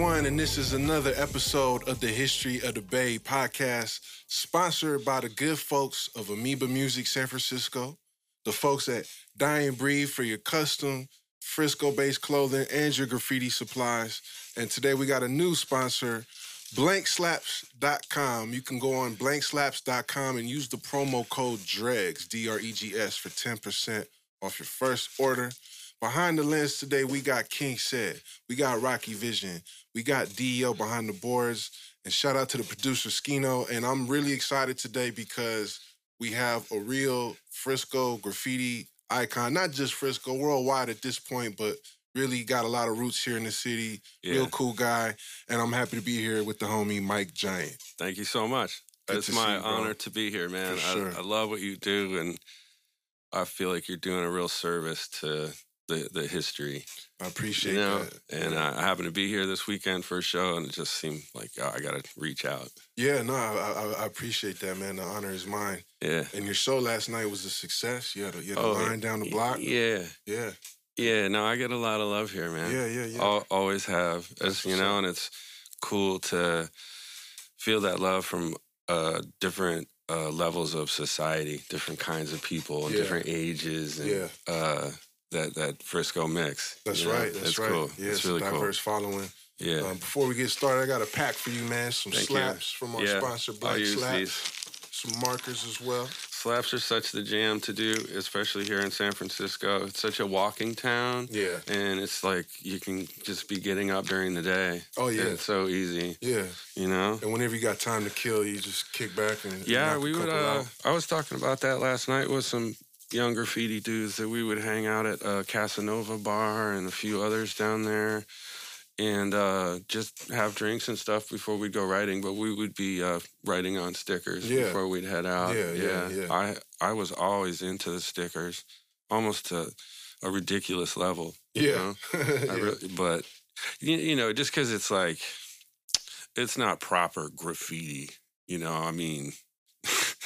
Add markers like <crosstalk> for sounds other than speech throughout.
one, and this is another episode of the History of the Bay podcast, sponsored by the good folks of Amoeba Music San Francisco, the folks at Die and Breathe for your custom Frisco based clothing and your graffiti supplies. And today we got a new sponsor, blankslaps.com. You can go on blankslaps.com and use the promo code DREGS, D R E G S, for 10% off your first order. Behind the lens today, we got King Ced, we got Rocky Vision, we got DEO behind the boards, and shout out to the producer Scino. And I'm really excited today because we have a real Frisco graffiti icon, not just Frisco, worldwide at this point, but really got a lot of roots here in the city. Yeah. Real cool guy. And I'm happy to be here with the homie Mike Giant. Thank you so much. Good it's my you, honor to be here, man. For I, sure. I love what you do, and I feel like you're doing a real service to the the history. I appreciate you know, that. and I, I happen to be here this weekend for a show, and it just seemed like oh, I got to reach out. Yeah, no, I, I, I appreciate that, man. The honor is mine. Yeah. And your show last night was a success. You had a, you had a Oh, line down the block. Yeah. Yeah, Yeah. No, I get a lot of love here, man. yeah, yeah, yeah. Al- always have, as you know, and it's cool to feel that love from uh, different uh, levels of society, different kinds of people, and Yeah. different ages, and Yeah. uh, that that Frisco mix. That's you know? right. That's It's right. cool. Yeah, it's really a cool. diverse following. Yeah. Um, before we get started, I got a pack for you, man. Some Thank you. slaps from our yeah. sponsor, Black use Slaps. these. Some markers as well. Slaps are such the jam to do, especially here in San Francisco. It's such a walking town. Yeah. And it's like you can just be getting up during the day. Oh, yeah. And it's so easy, Yeah. you know? And whenever you got time to kill, you just kick back and Yeah, we would. Uh. I was talking about that last night with some young graffiti dudes that we would hang out at uh, Casanova Bar and a few others down there, and uh, just have drinks and stuff before we'd go writing. But we would be uh, writing on stickers Yeah. before we'd head out. Yeah, yeah, yeah. I I was always into the stickers, almost to a ridiculous level. you Yeah. know? <laughs> yeah. Really, but you, you know, just because it's like it's not proper graffiti, you know. I mean,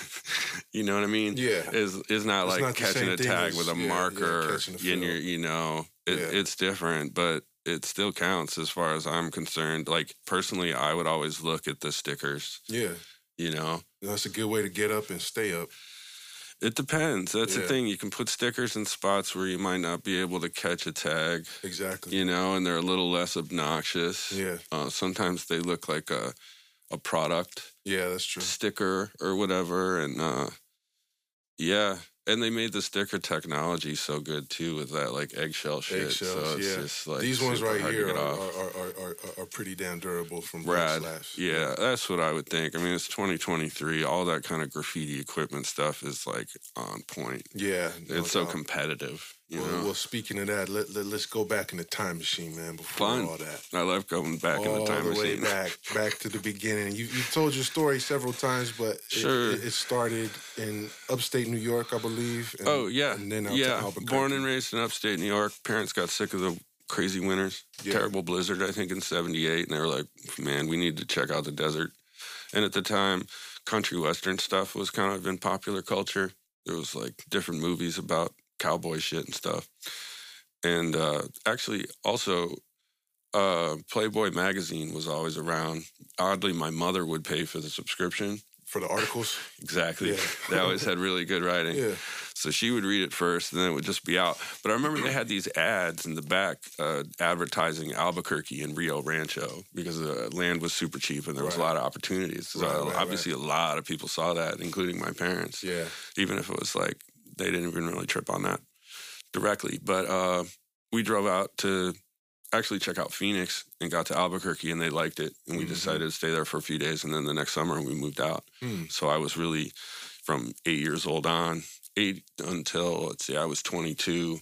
<laughs> you know what I mean? Yeah. Is is not It's like not catching a tag as- with a yeah, yeah, marker a and you're, you know, it, Yeah. it's different, but it still counts as far as I'm concerned. Like personally, I would always look at the stickers. Yeah. You know, That's a good way to get up and stay up. it depends. That's Yeah. the thing. You can put stickers in spots where you might not be able to catch a tag. Exactly. you know, and they're a little less obnoxious. Yeah. Uh, sometimes they look like a a product Yeah, that's true. sticker or whatever, and uh, yeah, and they made the sticker technology so good too with that like eggshell shit. Eggshells, so it's yeah. just like These ones right here are, are, are, are, are, pretty damn durable from Rad. Yeah, that's what I would think. I mean, it's 2023. All that kind of graffiti equipment stuff is like on point. Yeah. no it's so competitive, you well, well, speaking of that, let, let, us go back in the time machine, man, before Fun. all that. I love going back in the time the way machine. <laughs> back, back to the beginning. You you told your story several times, but it, Sure. it, it started in upstate New York, I believe. And, Oh yeah, and then out to yeah. Born and raised in upstate New York. Parents got sick of the crazy winters. Yeah. Terrible blizzard, I think, in '78, and they were like, "Man, we need to check out the desert." And at the time, country western stuff was kind of in popular culture. There was like different movies about cowboy shit and stuff. And uh, actually, also, uh, Playboy magazine was always around. Oddly, my mother would pay for the subscription. for the articles. <laughs> Exactly. Yeah. they always had really good writing. Yeah, So she would read it first, and then it would just be out. But I remember they had these ads in the back uh, advertising Albuquerque and Rio Rancho because the land was super cheap and there was Right. a lot of opportunities. So Right, right, obviously, a lot of people saw that, including my parents. yeah, Even if it was like they didn't even really trip on that directly. But uh, we drove out to actually check out Phoenix and got to Albuquerque, and they liked it, and we Mhm. decided to stay there for a few days. And then the next summer, we moved out. Hmm. So I was really from eight years old on, eight until let's see, I was 22.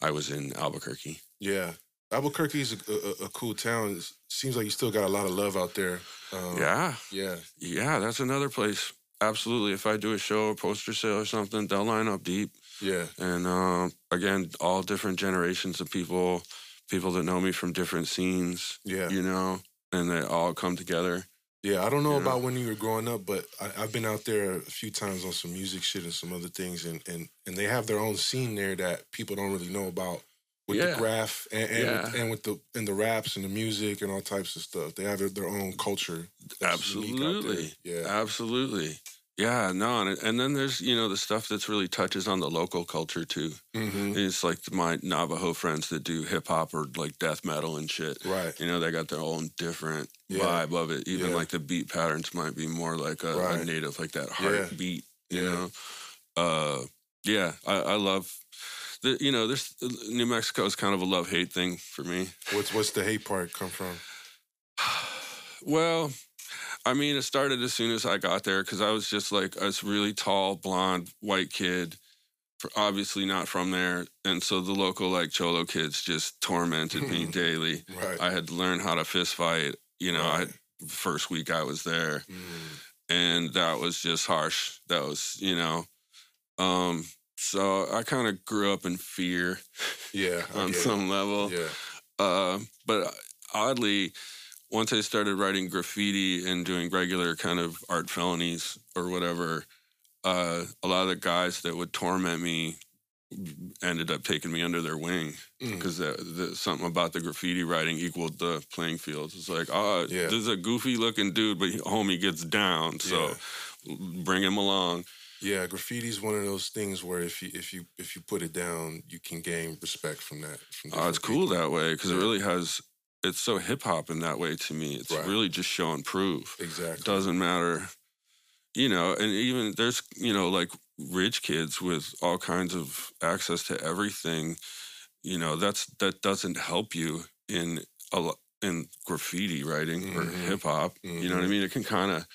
I was in Albuquerque. yeah. Albuquerque is a, a, a cool town. It seems like you still got a lot of love out there. Um, yeah, yeah, yeah, that's another place. Absolutely. If I do a show or poster sale or something, they'll line up deep. yeah, And uh, again, all different generations of people, people that know me from different scenes, yeah. you know, and they all come together. Yeah, I don't know You know? about when you were growing up, but I, I've been out there a few times on some music shit and some other things, and and and they have their own scene there that people don't really know about with Yeah. the graph and and, Yeah. with, and with the and the raps and the music and all types of stuff. They have their, their own culture. that's unique out there. Absolutely. Yeah. Absolutely. Yeah, no, and, and then there's you know the stuff that's really touches on the local culture too. hmm It's like my Navajo friends that do hip hop or like death metal and shit. Right. You know, they got their own different Yeah. vibe of it. Even Yeah. like the beat patterns might be more like a, a native, like that Yeah. heartbeat. You Yeah. know, uh, yeah, I, I love. The, you know, there's New Mexico is kind of a love hate thing for me. What's what's the hate part come from? <sighs> Well, I mean, it started as soon as I got there because I was just like a really tall, blonde, white kid, obviously not from there, and so the local like cholo kids just tormented me <laughs> daily. Right. I had to learn how to fist fight. You know, I first week I was there, Mm. and that was just harsh. That was, you know, um. So I kind of grew up in fear Yeah. On it. some level. Yeah. Uh, but oddly, once I started writing graffiti and doing regular kind of art felonies or whatever, uh, a lot of the guys that would torment me ended up taking me under their wing Mm. because the, the, something about the graffiti writing equaled the playing field. It's like, oh, Yeah. this is a goofy looking dude, but homie gets down, so bring him along. Yeah, graffiti's one of those things where if you if you if you put it down, you can gain respect from that. From Oh, it's cool people. that way because it really has. It's so hip hop in that way to me. It's Right. really just show and prove. Exactly. doesn't matter you know and even there's you know like rich kids with all kinds of access to everything you know that's that doesn't help you in a in graffiti writing or Mhm. hip hop you know what i Mhm. mean it can kind of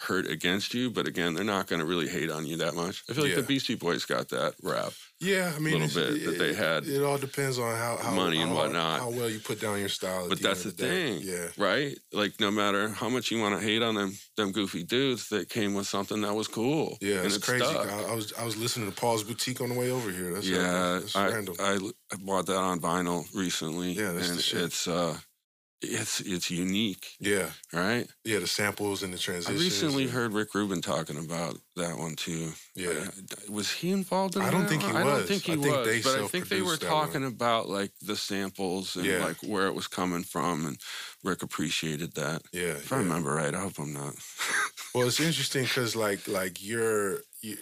hurt against you but again they're not going to really hate on you that much i feel like the Yeah. beastie boys got that rap Yeah, I mean, a little bit that they had It all depends on how, how money and how- whatnot. how well you put down your style. but the that's end the thing Yeah, right like no matter how much you want to hate on them them goofy dudes that came with something that was cool yeah, and it's it crazy. I, I was I was listening to Paul's Boutique on the way over here. That's yeah, that's I, random. I I bought that on vinyl recently. Yeah, that's the and shit. it's uh, it's it's unique, yeah, right? yeah, the samples and the transitions. I recently and- heard Rick Rubin talking about that one too. Yeah, Uh, was he involved in I don't that think he one? I don't think he I think was, they but I think they were self-produced one. talking about like the samples and Yeah. like where it was coming from, and Rick appreciated that. yeah. If I remember right, I hope I'm not. <laughs> Well, it's interesting because like like your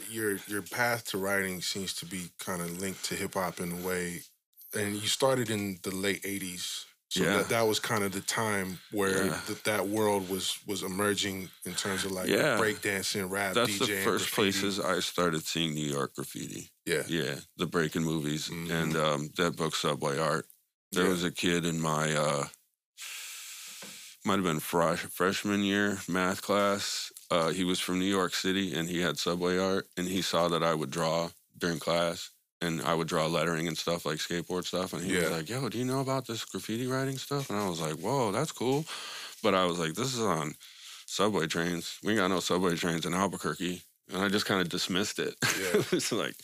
your your path to writing seems to be kind of linked to hip hop in a way, and you started in the late '80s. So Yeah. that, that was kind of the time where Yeah. th- that world was was emerging in terms of like Yeah. breakdancing, rap, That's the DJing, first graffiti. places I started seeing New York graffiti. Yeah, Yeah, the breaking movies Mhm. and um, that book Subway Art. There Yeah. was a kid in my uh, might have been fresh, freshman year math class. Uh, he was from New York City and he had Subway Art, and he saw that I would draw during class. And I would draw lettering and stuff like skateboard stuff. And he Yeah. was like, Yo, do you know about this graffiti writing stuff? And I was like, Whoa, that's cool. But I was like, This is on subway trains. We got no subway trains in Albuquerque. And I just kind of dismissed it. Yeah. <laughs> it's like,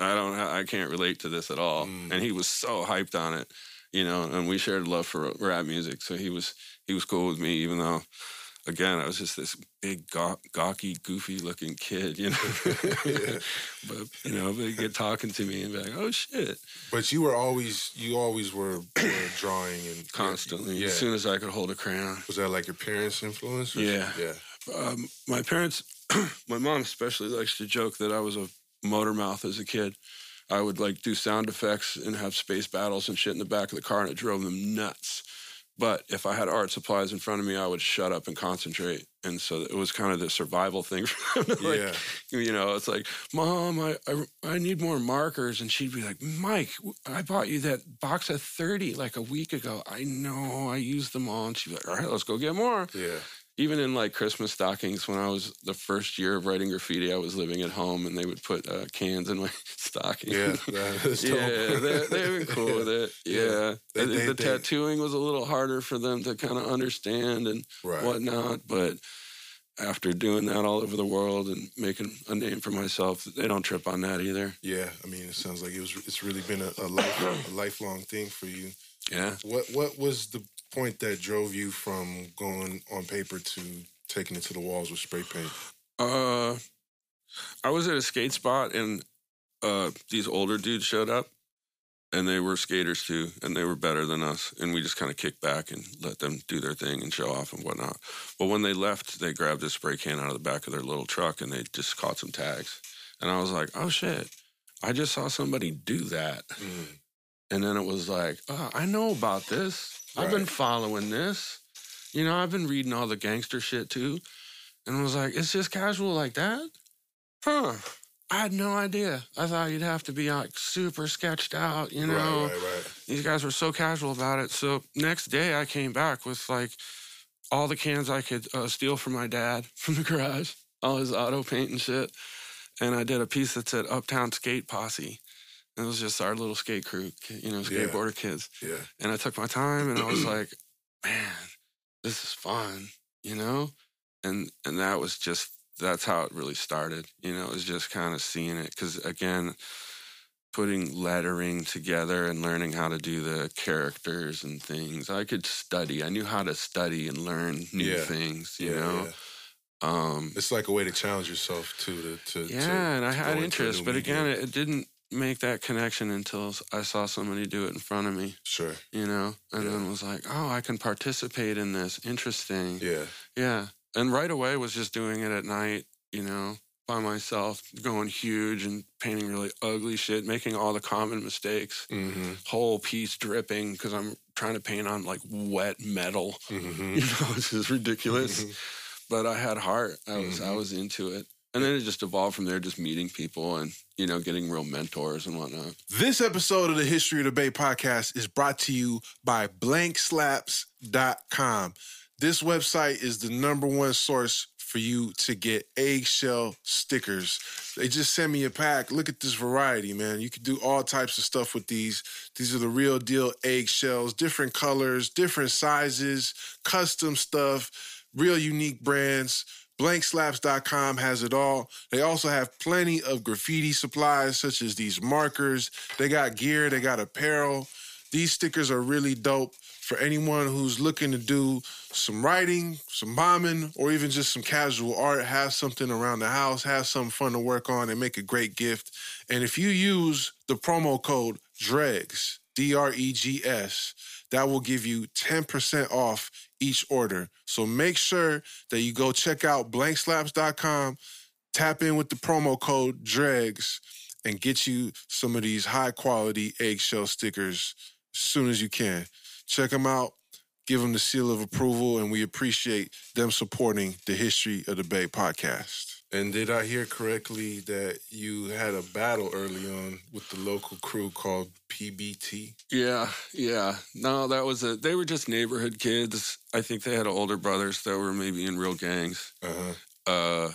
I don't, ha- I can't relate to this at all. Mm. And he was so hyped on it, you know. And we shared love for rap music, so he was he was cool with me, even though, again, I was just this big gaw- gawky, goofy looking kid, you know. <laughs> Yeah. <laughs> But you know, but get talking to me and be like, "Oh shit!" but you were always you always were, were <coughs> drawing and Constantly, Yeah, as soon as I could hold a crayon. was that like your parents' influence? or- Yeah. yeah, um, my parents, <coughs> my mom especially likes to joke that I was a motor mouth as a kid. I would like do sound effects and have space battles and shit in the back of the car, and it drove them nuts. But if I had art supplies in front of me, I would shut up and concentrate. And so it was kind of the survival thing <laughs> like, yeah. you know, it's like, Mom, I, I I need more markers, and she'd be like, Mike, I bought you that box of thirty like a week ago. I know, I used them all. And she'd be like, All right, let's go get more Yeah, even in like Christmas stockings, when I was the first year of writing graffiti, I was living at home and they would put uh, cans in my <laughs> stocking. yeah, yeah, they, they've been cool with it. Yeah. Yeah. They- they- the they- tattooing was a little harder for them to kind of understand and right. whatnot. But after doing that all over the world and making a name for myself, they don't trip on that either. Yeah, I mean, it sounds like it was. It's really been a, a, life, <coughs> a lifelong thing for you. Yeah. What What was the point that drove you from going on paper to taking it to the walls with spray paint? Uh, I was at a skate spot and uh, these older dudes showed up, and they were skaters too, and they were better than us. And we just kind of kicked back and let them do their thing and show off and whatnot. But when they left, they grabbed a spray can out of the back of their little truck and they just caught some tags. And I was like, oh shit, I just saw somebody do that. Mm. And then it was like, oh, I know about this. I've been following this. You know, I've been reading all the gangster shit too. And I was like, it's just casual like that? Huh. I had no idea. I thought you'd have to be like super sketched out, you know. right, right, right. These guys were so casual about it. So next day I came back with like all the cans I could uh, steal from my dad <laughs> from the garage, all his auto paint and shit. And I did a piece that said Uptown Skate Posse. It was just our little skate crew, you know, Yeah. skateboarder kids. Yeah. And I took my time and I was <clears throat> like, man, this is fun, you know? And and that was just that's how it really started. You know, it was just kind of seeing it cuz again, putting lettering together and learning how to do the characters and things. I could study. I knew how to study and learn new Yeah. things, you yeah, know. yeah. Um It's like a way to challenge yourself too. To, to yeah, to, and I had interest, but again, it didn't make that connection until I saw somebody do it in front of me. sure. you know, and Yeah. then was like, oh, I can participate in this. Interesting. Yeah. Yeah. And right away was just doing it at night, you know, by myself, going huge and painting really ugly shit, making all the common mistakes, Mm-hmm. whole piece dripping because I'm trying to paint on like wet metal. <laughs> Mm-hmm. You know, it's just ridiculous. But I had heart. I was I Mhm. was into it. And then it just evolved from there, just meeting people and, you know, getting real mentors and whatnot. This episode of the History of the Bay podcast is brought to you by blankslaps.com. This website is the number one source for you to get eggshell stickers. They just send me a pack. Look at this variety, man. You can do all types of stuff with these. These are the real deal eggshells, different colors, different sizes, custom stuff, real unique brands. Blankslaps.com has it all. They also have plenty of graffiti supplies, such as these markers. They got gear, they got apparel. These stickers are really dope for anyone who's looking to do some writing, some bombing, or even just some casual art. Have something around the house, have something fun to work on, and make a great gift. And if you use the promo code DREGS, D R E G S, that will give you 10% off each order. So make sure that you go check out blankslaps.com, tap in with the promo code DREGS, and get you some of these high quality eggshell stickers as soon as you can. Check them out, give them the seal of approval, and we appreciate them supporting the History of the Bay podcast. And did I hear correctly that you had a battle early on with the local crew called PBT? Yeah, yeah. No, that was a. They were just neighborhood kids. I think they had older brothers that were maybe in real gangs. Uh huh. Uh,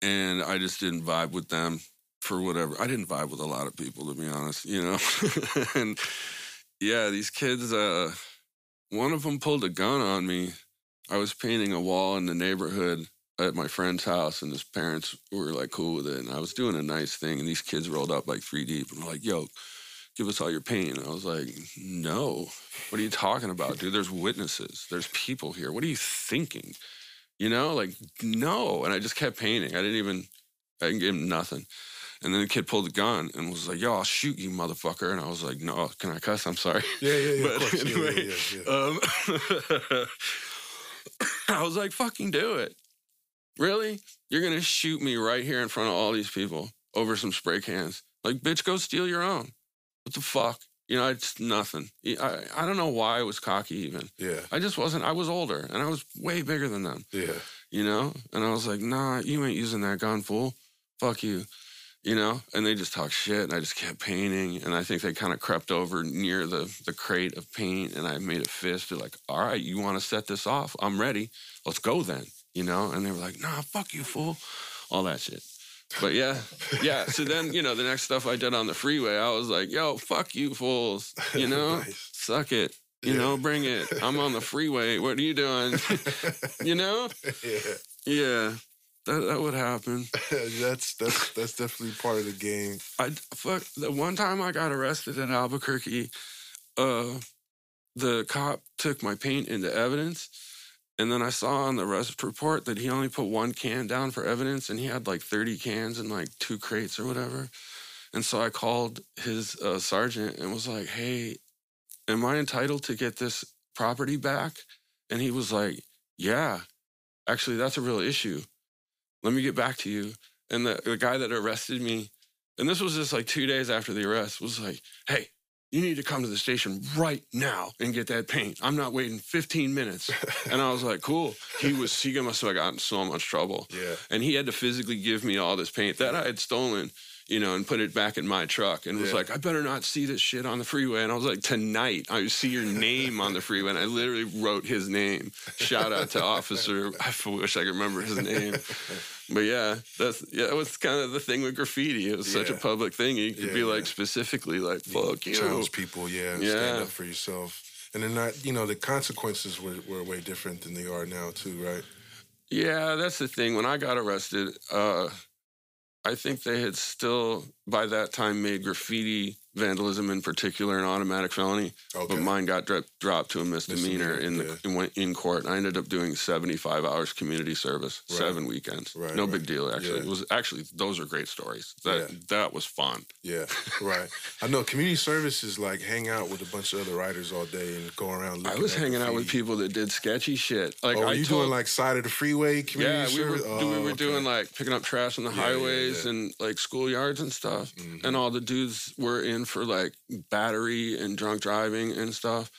and I just didn't vibe with them for whatever. I didn't vibe with a lot of people, to be honest. You know, <laughs> and yeah, these kids. Uh, one of them pulled a gun on me. I was painting a wall in the neighborhood at my friend's house, and his parents were like cool with it. And I was doing a nice thing, and these kids rolled up like three deep and were like, "Yo, give us all your paint." And I was like, "No, what are you talking about, dude? There's witnesses. There's people here. What are you thinking?" You know, like no. And I just kept painting. I didn't even. I didn't give him nothing. And then the kid pulled the gun and was like, "Yo, I'll shoot you, motherfucker!" And I was like, "No, can I cuss? I'm sorry." Yeah, yeah, yeah. <laughs> But course. Yeah, anyway, yeah, yeah. Um, <laughs> I was like, fucking do it. Really? You're going to shoot me right here in front of all these people over some spray cans? Like, bitch, go steal your own. What the fuck? You know, it's nothing. I, I don't know why I was cocky even. yeah, I just wasn't. I was older and I was way bigger than them, yeah. you know? And I was like, nah, you ain't using that gun, fool. Fuck you. You know? And they just talked shit and I just kept painting. And I think they kind of crept over near the, the crate of paint and I made a fist. They're like, all right, you want to set this off? I'm ready. Let's go then. You know? And they were like, nah, fuck you, fool. All that shit. But yeah, yeah. So then, you know, the next stuff I did on the freeway, I was like, yo, fuck you, fools. You <laughs> know? Nice. Suck it. You Yeah. know, bring it. I'm on the freeway. What are you doing? <laughs> you know? yeah, Yeah. That, that would happen. <laughs> that's that's that's definitely part of the game. I fuck the one time I got arrested in Albuquerque, uh, the cop took my paint into evidence, and then I saw on the arrest report that he only put one can down for evidence, and he had like thirty cans and like two crates or whatever. And so I called his uh, sergeant and was like, "Hey, am I entitled to get this property back?" And he was like, "Yeah, actually, that's a real issue. Let me get back to you." And the, the guy that arrested me, and this was just like two days after the arrest, was like, "Hey." You need to come to the station right now and get that paint. I'm not waiting 15 minutes. <laughs> And I was like, cool. He was, he must have gotten in so much trouble. Yeah. And he had to physically give me all this paint that I had stolen, you know, and put it back in my truck and was Yeah. like, I better not see this shit on the freeway. And I was like, tonight, I see your name on the freeway. And I literally wrote his name. Shout out to <laughs> officer. I wish I could remember his name. <laughs> But yeah, that's yeah, that was kind of the thing with graffiti. It was such a public thing. You could Yeah, be like yeah. specifically like, fuck you. Challenge people, yeah, Yeah. stand up for yourself. And they're not, you know, the consequences were, were way different than they are now, too, right? Yeah, that's the thing. When I got arrested, uh, I think they had still by that time made graffiti vandalism in particular an automatic felony, Okay. but mine got dro- dropped to a misdemeanor, Misdemeanor, in the yeah. in, went in court. I ended up doing seventy five hours community service, Right. seven weekends. Right, no right. big deal actually. Yeah. It was actually those are great stories. That Yeah. that was fun. Yeah, right. I know community service is like hang out with a bunch of other writers all day and go around. I was hanging out with people that did sketchy shit. Like Oh, were I you told, doing like side of the freeway community Yeah, we were, do- we Oh, were okay. doing like picking up trash on the highways and like schoolyards and stuff. Mhm. And all the dudes were in for like battery and drunk driving and stuff.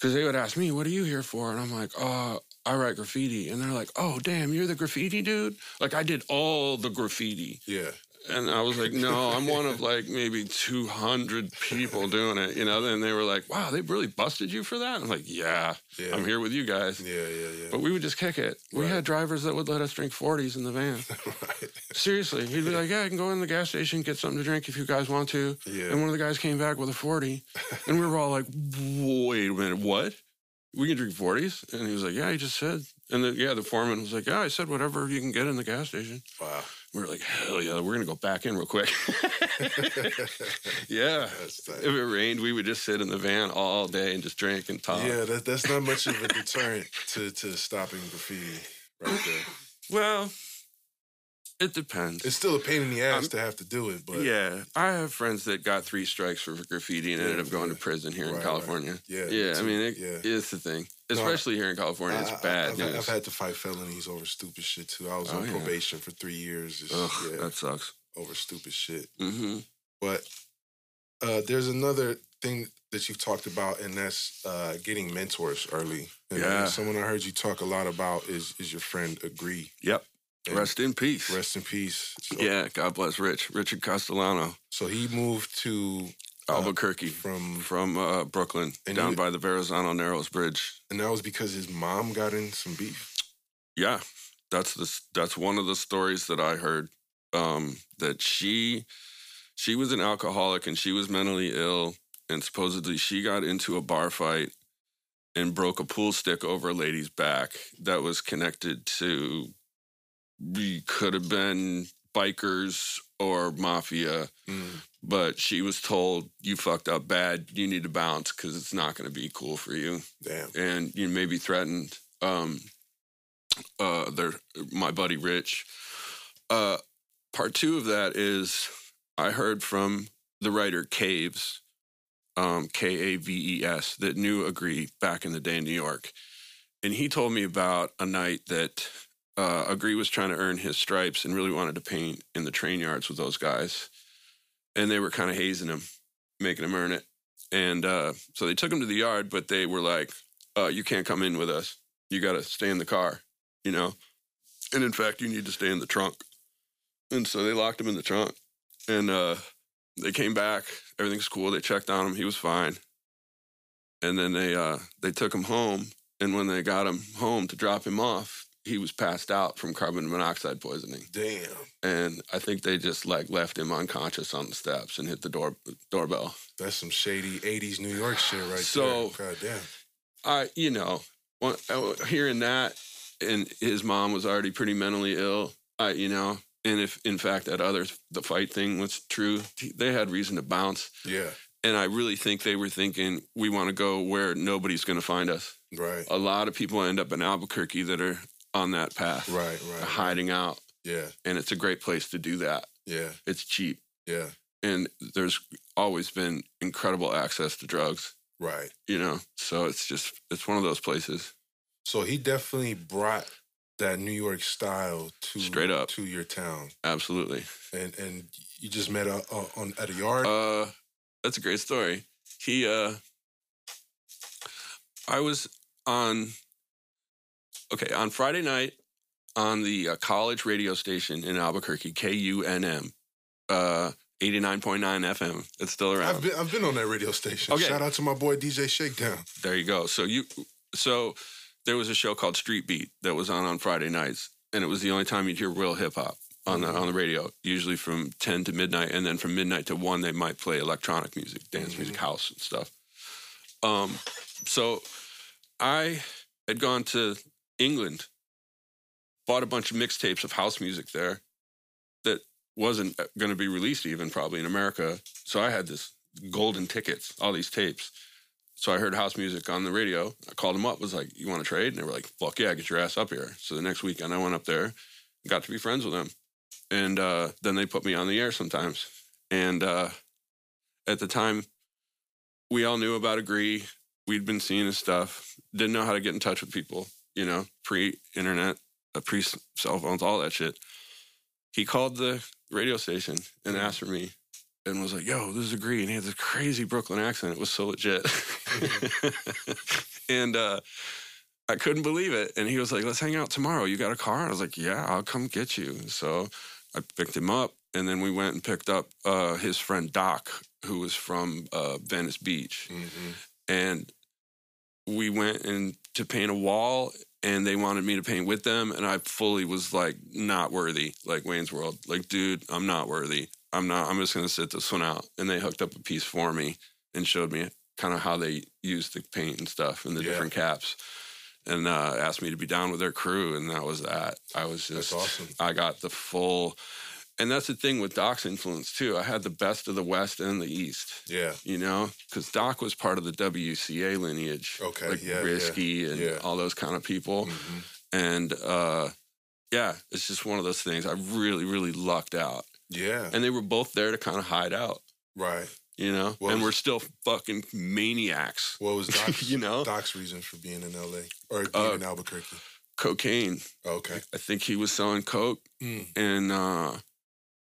Cause they would ask me, What are you here for? And I'm like, Oh, I write graffiti. And they're like, Oh, damn, you're the graffiti dude? Like I did all the graffiti. Yeah, And I was like, no, I'm one of like maybe 200 people doing it, you know? And they were like, wow, they really busted you for that? I'm like, yeah, yeah, I'm here with you guys. yeah, yeah, yeah. But we would just kick it. We Right. had drivers that would let us drink 40s in the van. <laughs> right. Seriously. He'd be like, yeah, I can go in the gas station, get something to drink if you guys want to. Yeah. And one of the guys came back with a 40. And we were all like, wait a minute, what? We can drink 40s? And he was like, yeah, he just said. And then, yeah, the foreman was like, yeah, I said whatever you can get in the gas station. Wow. We were like, hell yeah, we're to go back in real quick. <laughs> yeah. If it rained, we would just sit in the van all day and just drink and talk. Yeah, that, that's not much of a deterrent to, to stopping graffiti right there. <laughs> Well, it depends. It's still a pain in the ass Um, to have to do it, but yeah, I have friends that got three strikes for graffiti and Yeah, ended up going yeah. to prison here in Right, right. California. Yeah, yeah. I mean, it, Yeah. it's the thing, No, especially here in California. It's I- I- bad I've, news. I've had to fight felonies over stupid shit too. I was Oh, on yeah. probation for three years. It's- Ugh, yeah, that sucks. over stupid shit. hmm But uh, there's another thing that you've talked about, and that's uh, getting mentors early. And Yeah. someone I heard you talk a lot about is is your friend Agree. Yep. And Rest in peace. Rest in peace. So, yeah, God bless Rich. Richard Castellano, So he moved to uh, Albuquerque, from, from uh, Brooklyn, And down you- by the Verrazano Narrows Bridge. and that was because his mom got in some beef. Yeah, that's the that's one of the stories that I heard. Um, that she she was an alcoholic and she was mentally ill, and supposedly she got into a bar fight and broke a pool stick over a lady's back that was connected to we could have been bikers or mafia Mm. but she was told you fucked up bad you need to bounce because it's not going to be cool for you Damn. and you may be threatened. Um, uh, their my buddy Rich. Uh, part two of that is I heard from the writer Kaves, um, K A V E S, that knew Agree back in the day in New York, and he told me about a night that uh, Agree was trying to earn his stripes and really wanted to paint in the train yards with those guys, and they were kind of hazing him, making him earn it. And uh, so they took him to the yard, but they were like, uh, "You can't come in with us. You got to stay in the car." You know, and in fact, you need to stay in the trunk. And so they locked him in the trunk, and uh, they came back. Everything's cool. They checked on him. He was fine. And then they uh, they took him home. And when they got him home to drop him off, he was passed out from carbon monoxide poisoning. Damn. And I think they just like left him unconscious on the steps and hit the door doorbell. That's some shady 80s New York shit right So- there. God damn. I, you know, when- uh, hearing that, and his mom was already pretty mentally ill. I, you know, and if in fact that other the fight thing was true, they had reason to bounce. Yeah. And I really think they were thinking we want to go where nobody's going to find us. Right. A lot of people end up in Albuquerque that are on that path, Right. Right. hiding out, Yeah. and it's a great place to do that. Yeah. It's cheap. Yeah. and there's always been incredible access to drugs. Right. You know, so it's just it's one of those places. So he definitely brought that New York style to Straight up. to your town, Absolutely. and and you just met uh, uh, on at a yard. Uh, that's a great story. He, uh, I was on, okay, on Friday night on the uh, college radio station in Albuquerque, KUNM, uh, 89.9 FM. It's still around. I've been I've been on that radio station. Okay. Shout out to my boy DJ Shakedown. There you go. So you, so there was a show called Street Beat that was on on Friday nights, and it was the only time you'd hear real hip hop on the on the radio. Usually from ten to midnight, and then from midnight to one, they might play electronic music, dance music, house and stuff. Um, so I had gone to England, bought a bunch of mixtapes of house music there that wasn't going to be released even probably in America. So I had this golden tickets, all these tapes. So I heard house music on the radio. I called them up, was like, "You want to trade?" And they were like, "Fuck yeah, get your ass up here." So the next weekend, I went up there, got to be friends with them, and uh, then they put me on the air sometimes. And uh, at the time, we all knew about Agree. We'd been seeing his stuff. Didn't know how to get in touch with people. You know, pre-internet, uh, pre-cell phones, all that shit. He called the radio station and asked for me and was like, yo, this is Agree. And he had this crazy Brooklyn accent. It was so legit. <laughs> and uh, I couldn't believe it. And he was like, let's hang out tomorrow. You got a car? I was like, yeah, I'll come get you. So I picked him up. And then we went and picked up uh, his friend Doc, who was from uh, Venice Beach. Mhm. And we went and to paint a wall and they wanted me to paint with them and i fully was like not worthy like wayne's world like dude i'm not worthy i'm not i'm just going to sit this one out and they hooked up a piece for me and showed me kind of how they use the paint and stuff and the Yeah. different caps and uh, asked me to be down with their crew and that was that i was That's just awesome. i got the full and that's the thing with doc's influence too i had the best of the west and the east Yeah. you know, because Doc was part of the WCA lineage. Okay, like yeah, yeah, Risky and yeah. all those kind of people. Mhm. And uh, yeah, it's just one of those things. I really, really lucked out. Yeah. And they were both there to kind of hide out, right. you know, Well, and we're still fucking maniacs. What was <laughs> Doc's, You know? Doc's reason for being in LA or being Uh, in Albuquerque? Cocaine. Okay. I think he was selling coke Mm. and uh,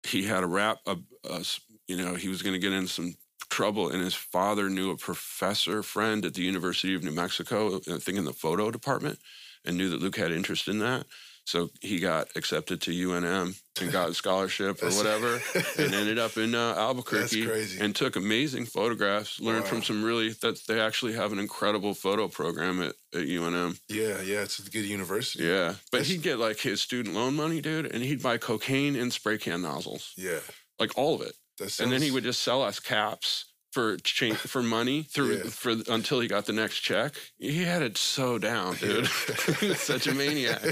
he had a rap, a, a uh, s- you know, he was going to get in some trouble. And his father knew a professor friend at the University of New Mexico, uh, I think in the photo department, and knew that Luke had interest in that. So he got accepted to UNM and got a scholarship or whatever, <laughs> and ended up in uh, Albuquerque and took amazing photographs. Learned Wow. from some really that they actually have an incredible photo program at, at UNM. Yeah, yeah, it's a good university. Yeah, but That's- he'd get like his student loan money, dude, and he'd buy cocaine and spray can nozzles, Yeah. like all of it, sounds, and then he would just sell us caps for change for money through Yeah. for until he got the next check. He had it so down, dude. <laughs> he was such a maniac,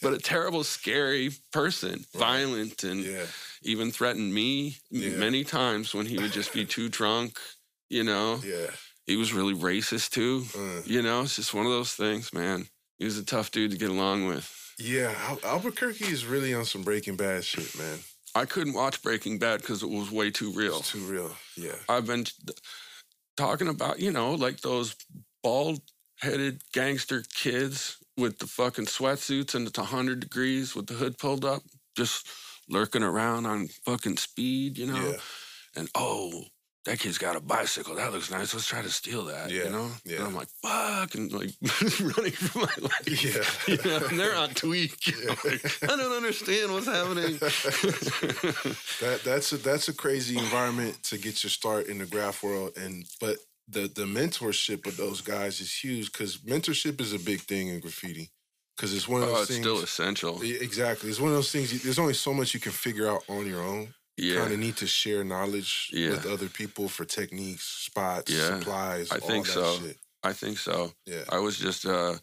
but a terrible, scary person, violent, and yeah. even threatened me Yeah. many times when he would just be too drunk. You know, Yeah. he was really racist too. Uh, You know, it's just one of those things, man. He was a tough dude to get along with. yeah. Al- Albuquerque is really on some Breaking Bad shit, man. I couldn't watch Breaking Bad because it was way too real. It's too real. Yeah. I've been talking about, you know, like those bald headed gangster kids with the fucking sweatsuits and it's 100 degrees with the hood pulled up, just lurking around on fucking speed, you know? Yeah. And oh, that kid's got a bicycle. That looks nice. Let's try to steal that, Yeah, you know? yeah. And I'm like, fuck, and like <laughs> running for my life. Yeah. <laughs> you know, and they're on tweak. I'm like, I don't understand what's happening. <laughs> That that's a that's a crazy environment to get your start in the graph world, and but the the mentorship of those guys is huge because mentorship is a big thing in graffiti because it's one of oh, those oh, it's things. still essential. Exactly, it's one of those things. you- There's only so much you can figure out on your own. Yeah. Kind of need to share knowledge Yeah. with other people for techniques, spots, Yeah, supplies. I all think that so. Shit. I think so. Yeah. I was just uh,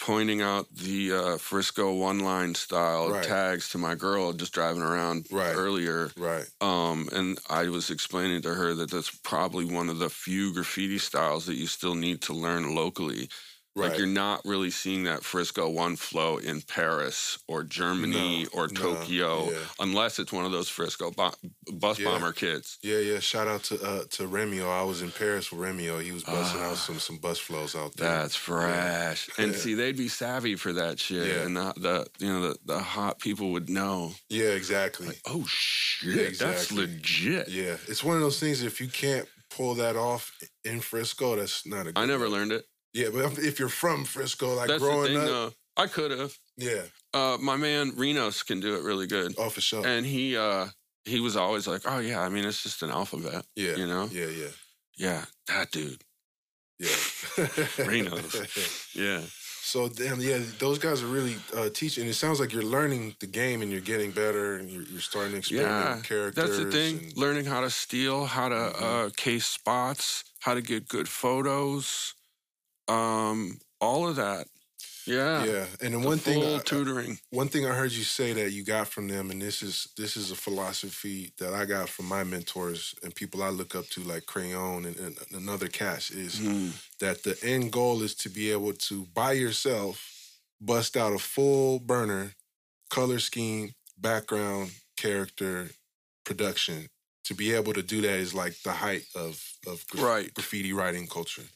pointing out the uh, Frisco one line style Right. tags to my girl just driving around Right. earlier. Right. Um, and I was explaining to her that that's probably one of the few graffiti styles that you still need to learn locally. Right. Like you're not really seeing that Frisco one flow in Paris or Germany No, or no, Tokyo, yeah. unless it's one of those Frisco bo- bus Yeah. bomber kids. Yeah, yeah. Shout out to uh, to Remio. I was in Paris with Remio. He was busting Ah. out some some bus flows out there. That's fresh. <laughs> And Yeah. see, they'd be savvy for that shit. Yeah. And the, the you know the, the hot people would know. Yeah, exactly. Like, oh shit, Yeah, that's legit. Yeah, it's one of those things. If you can't pull that off in Frisco, that's not a. Good I never look. learned it. Yeah, but if you're from Frisco, like That's the growing thing, up, though. I could have. yeah, Uh, my man Renos can do it really good, oh for sure. and he uh, he was always like, "Oh yeah, I mean it's just an alphabet, yeah, you know." yeah, yeah, Yeah, that dude. yeah. <laughs> Renos. Yeah, So damn, yeah, those guys are really uh, teaching. It sounds like you're learning the game and you're getting better and you're, you're starting to experiment yeah. with characters. That's the thing. and- Learning how to steal, how to Mhm. uh, case spots, how to get good photos, um, all of that. Yeah. yeah, and then The one thing, full I- I- tutoring. one thing I heard you say that you got from them, and this is this is a philosophy that I got from my mentors and people I look up to, like Crayon and, and another cast, is Mm. that the end goal is to be able to by yourself bust out a full burner color scheme, background, character, production. To be able to do that is like the height of of graf- Right. graffiti writing culture.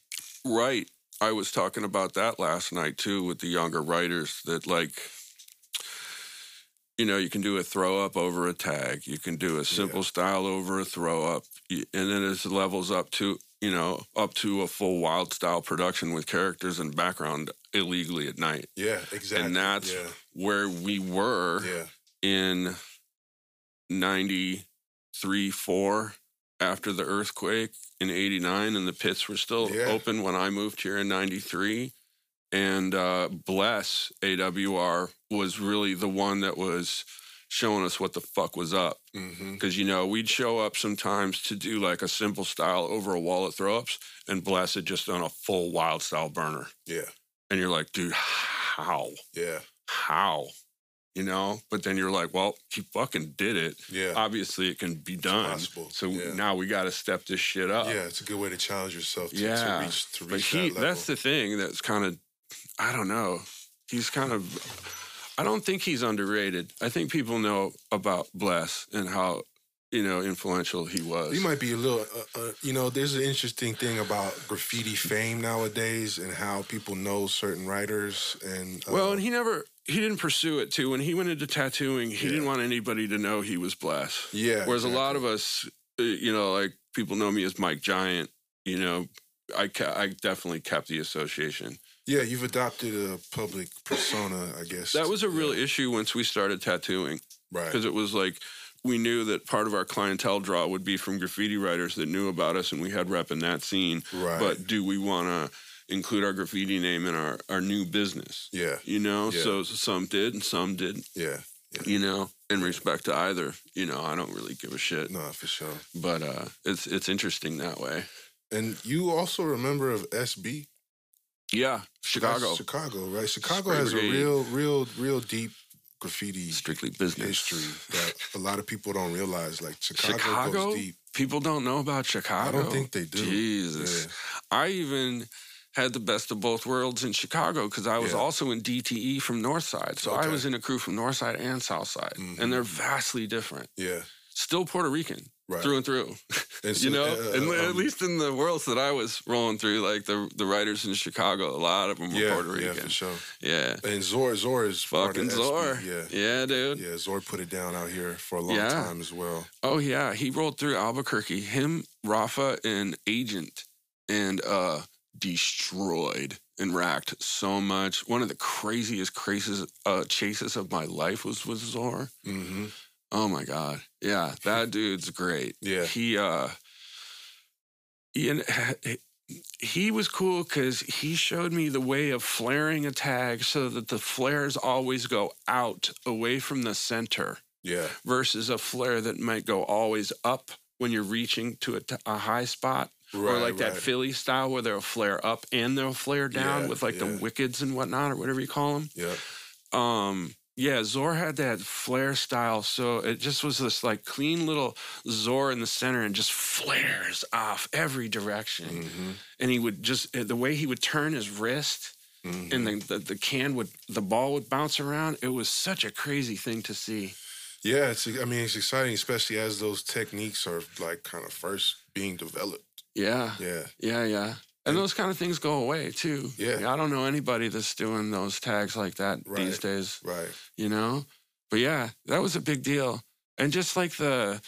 Right. I was talking about that last night too with the younger writers that like you know, you can do a throw up over a tag. You can do a simple style over a throw up. And then as it levels up to, you know, up to a full wild style production with characters and background illegally at night. Yeah, exactly. And that's yeah, where we were yeah, in 93 4 after the earthquake in 89 and the pits were still Yeah. open when i moved here in 93 and uh, bless awr was really the one that was showing us what the fuck was up. Because you know we'd show up sometimes to do like a simple style over a wall at throw-ups and bless had just done a full wild style burner. Yeah, and you're like dude how? Yeah, how you know but then you're like well he fucking did it yeah. obviously it can be done possible, so yeah. now we got to step this shit up yeah, it's a good way to challenge yourself to, Yeah, to reach to but he that that's the thing that's kind of i don't know he's kind of i don't think he's underrated i think people know about bless and how you know influential he was He might be a little, uh, uh, you know. There's an interesting thing about graffiti fame nowadays, and how people know certain writers. And uh, well and he never he didn't pursue it too when he went into tattooing he Yeah. didn't want anybody to know he was bless yeah, Whereas a lot of us, uh, you know, like people know me as Mike Giant. You know, I ca- I definitely kept the association. yeah, you've adopted a public persona, I guess. That was a real yeah, issue once we started tattooing right. because it was like we knew that part of our clientele draw would be from graffiti writers that knew about us and we had rep in that scene. Right. But do we want to include our graffiti name in our our new business? yeah, You know, Yeah. so some did and some didn't. yeah, You know, in respect to either, you know, I don't really give a shit. no, for sure. But uh, it's it's interesting that way. And you also a member of SB Yeah, That's Chicago. Chicago, right? Chicago has a real, real, real deep graffiti Strictly business. history that a lot of people don't realize. Like Chicago, Chicago? goes deep. People don't know about Chicago. I don't think they do. Jesus. Yeah. I even had the best of both worlds in Chicago because I was Yeah. also in DTE from Northside. So I was in a crew from Northside and Southside. Mhm. And they're vastly different. Yeah, Still Puerto Rican right. through and through. And <laughs> you know? uh, and um, at least in the worlds that I was rolling through, like the the writers in Chicago, a lot of them were yeah, Puerto Rican. yeah, for sure. Yeah. And Zor, Zor is Fucking Zor. Yeah, Yeah, dude. yeah. Zor put it down out here for a long Yeah. time as well. Oh yeah, he rolled through Albuquerque. Him, Rafa, and Agent, and uh, destroyed and racked so much. One of the craziest craziest uh, chases of my life was with Zor. hmm Oh my god, yeah, that <laughs> dude's great. Yeah. he uh, he, and- he was cool because he showed me the way of flaring a tag so that the flares always go out away from the center Yeah, versus a flare that might go always up when you're reaching to a, t- a high spot. Right. or like that. Philly style where they'll flare up and they'll flare down Yeah, with like the yeah. wickeds and whatnot or whatever you call them. Yeah, Um, yeah, Zor had that flare style, so it just was this like clean little Zor in the center and just flares off every direction. hmm And he would just the way he would turn his wrist Mhm. and the, the the can would the ball would bounce around. It was such a crazy thing to see. yeah, it's. I mean, it's exciting, especially as those techniques are like kind of first being developed. Yeah, Yeah, yeah, yeah. And those kind of things go away too. Yeah. I don't know anybody that's doing those tags like that these days. right. you know? But yeah, that was a big deal. And just like the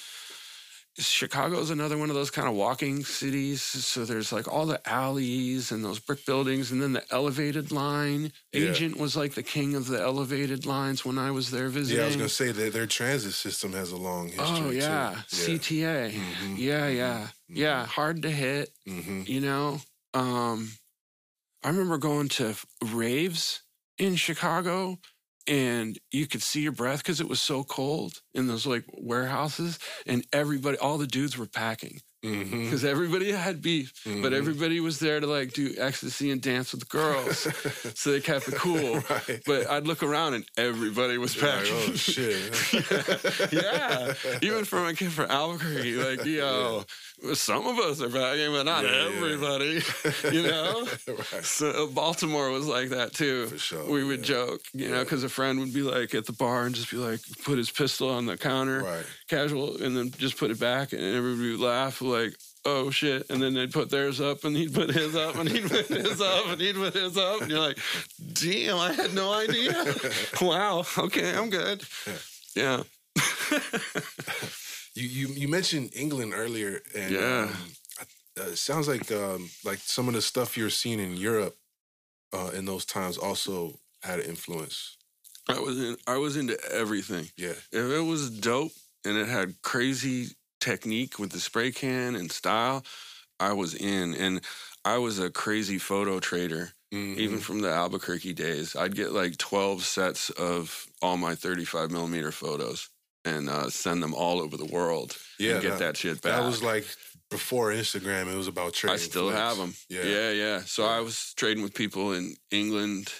Chicago's another one of those kind of walking cities. So there's like all the alleys and those brick buildings and then the elevated line. Yeah. Agent was like the king of the elevated lines when I was there visiting. Yeah, I was gonna say that their transit system has a long history. Oh yeah, too. CTA. Mhm. Yeah, yeah. Yeah, hard to hit, hmm you know. Um I remember going to raves in Chicago and you could see your breath because it was so cold in those like warehouses and everybody all the dudes were packing because everybody had beef but everybody was there to like do ecstasy and dance with the girls so they kept it cool. <laughs> Right. but i'd look around and everybody was You're like, packing. Oh shit. <laughs> yeah, even from a kid from Albuquerque, like <laughs> yo, some of us are packing, but not Yeah, yeah. everybody, <laughs> you know. <laughs> right. So uh, Baltimore was like that too. Sure, we would yeah. joke, you know, because a friend would be like at the bar and just be like, put his pistol on the counter, Right. casual, and then just put it back, and everybody would laugh like. Oh shit! And then they'd put theirs up, and he'd put his up, and he'd put <laughs> his up, and he'd put his up, and you're like, "Damn, I had no idea." wow. Okay, I'm good. Yeah. You, you you mentioned England earlier, and Yeah. um, uh, it sounds like um, like some of the stuff you're seeing in Europe uh, in those times also had an influence. I was in. I was into everything. Yeah, If it was dope and it had crazy technique with the spray can and style, I was in. And I was a crazy photo trader, Mhm. even from the Albuquerque days. I'd get like twelve sets of all my thirty-five millimeter photos and uh, send them all over the world. yeah. and get that, that shit back. that was like before Instagram. It was about trading. I still have them. Yeah. yeah, yeah. So Yeah. I was trading with people in England,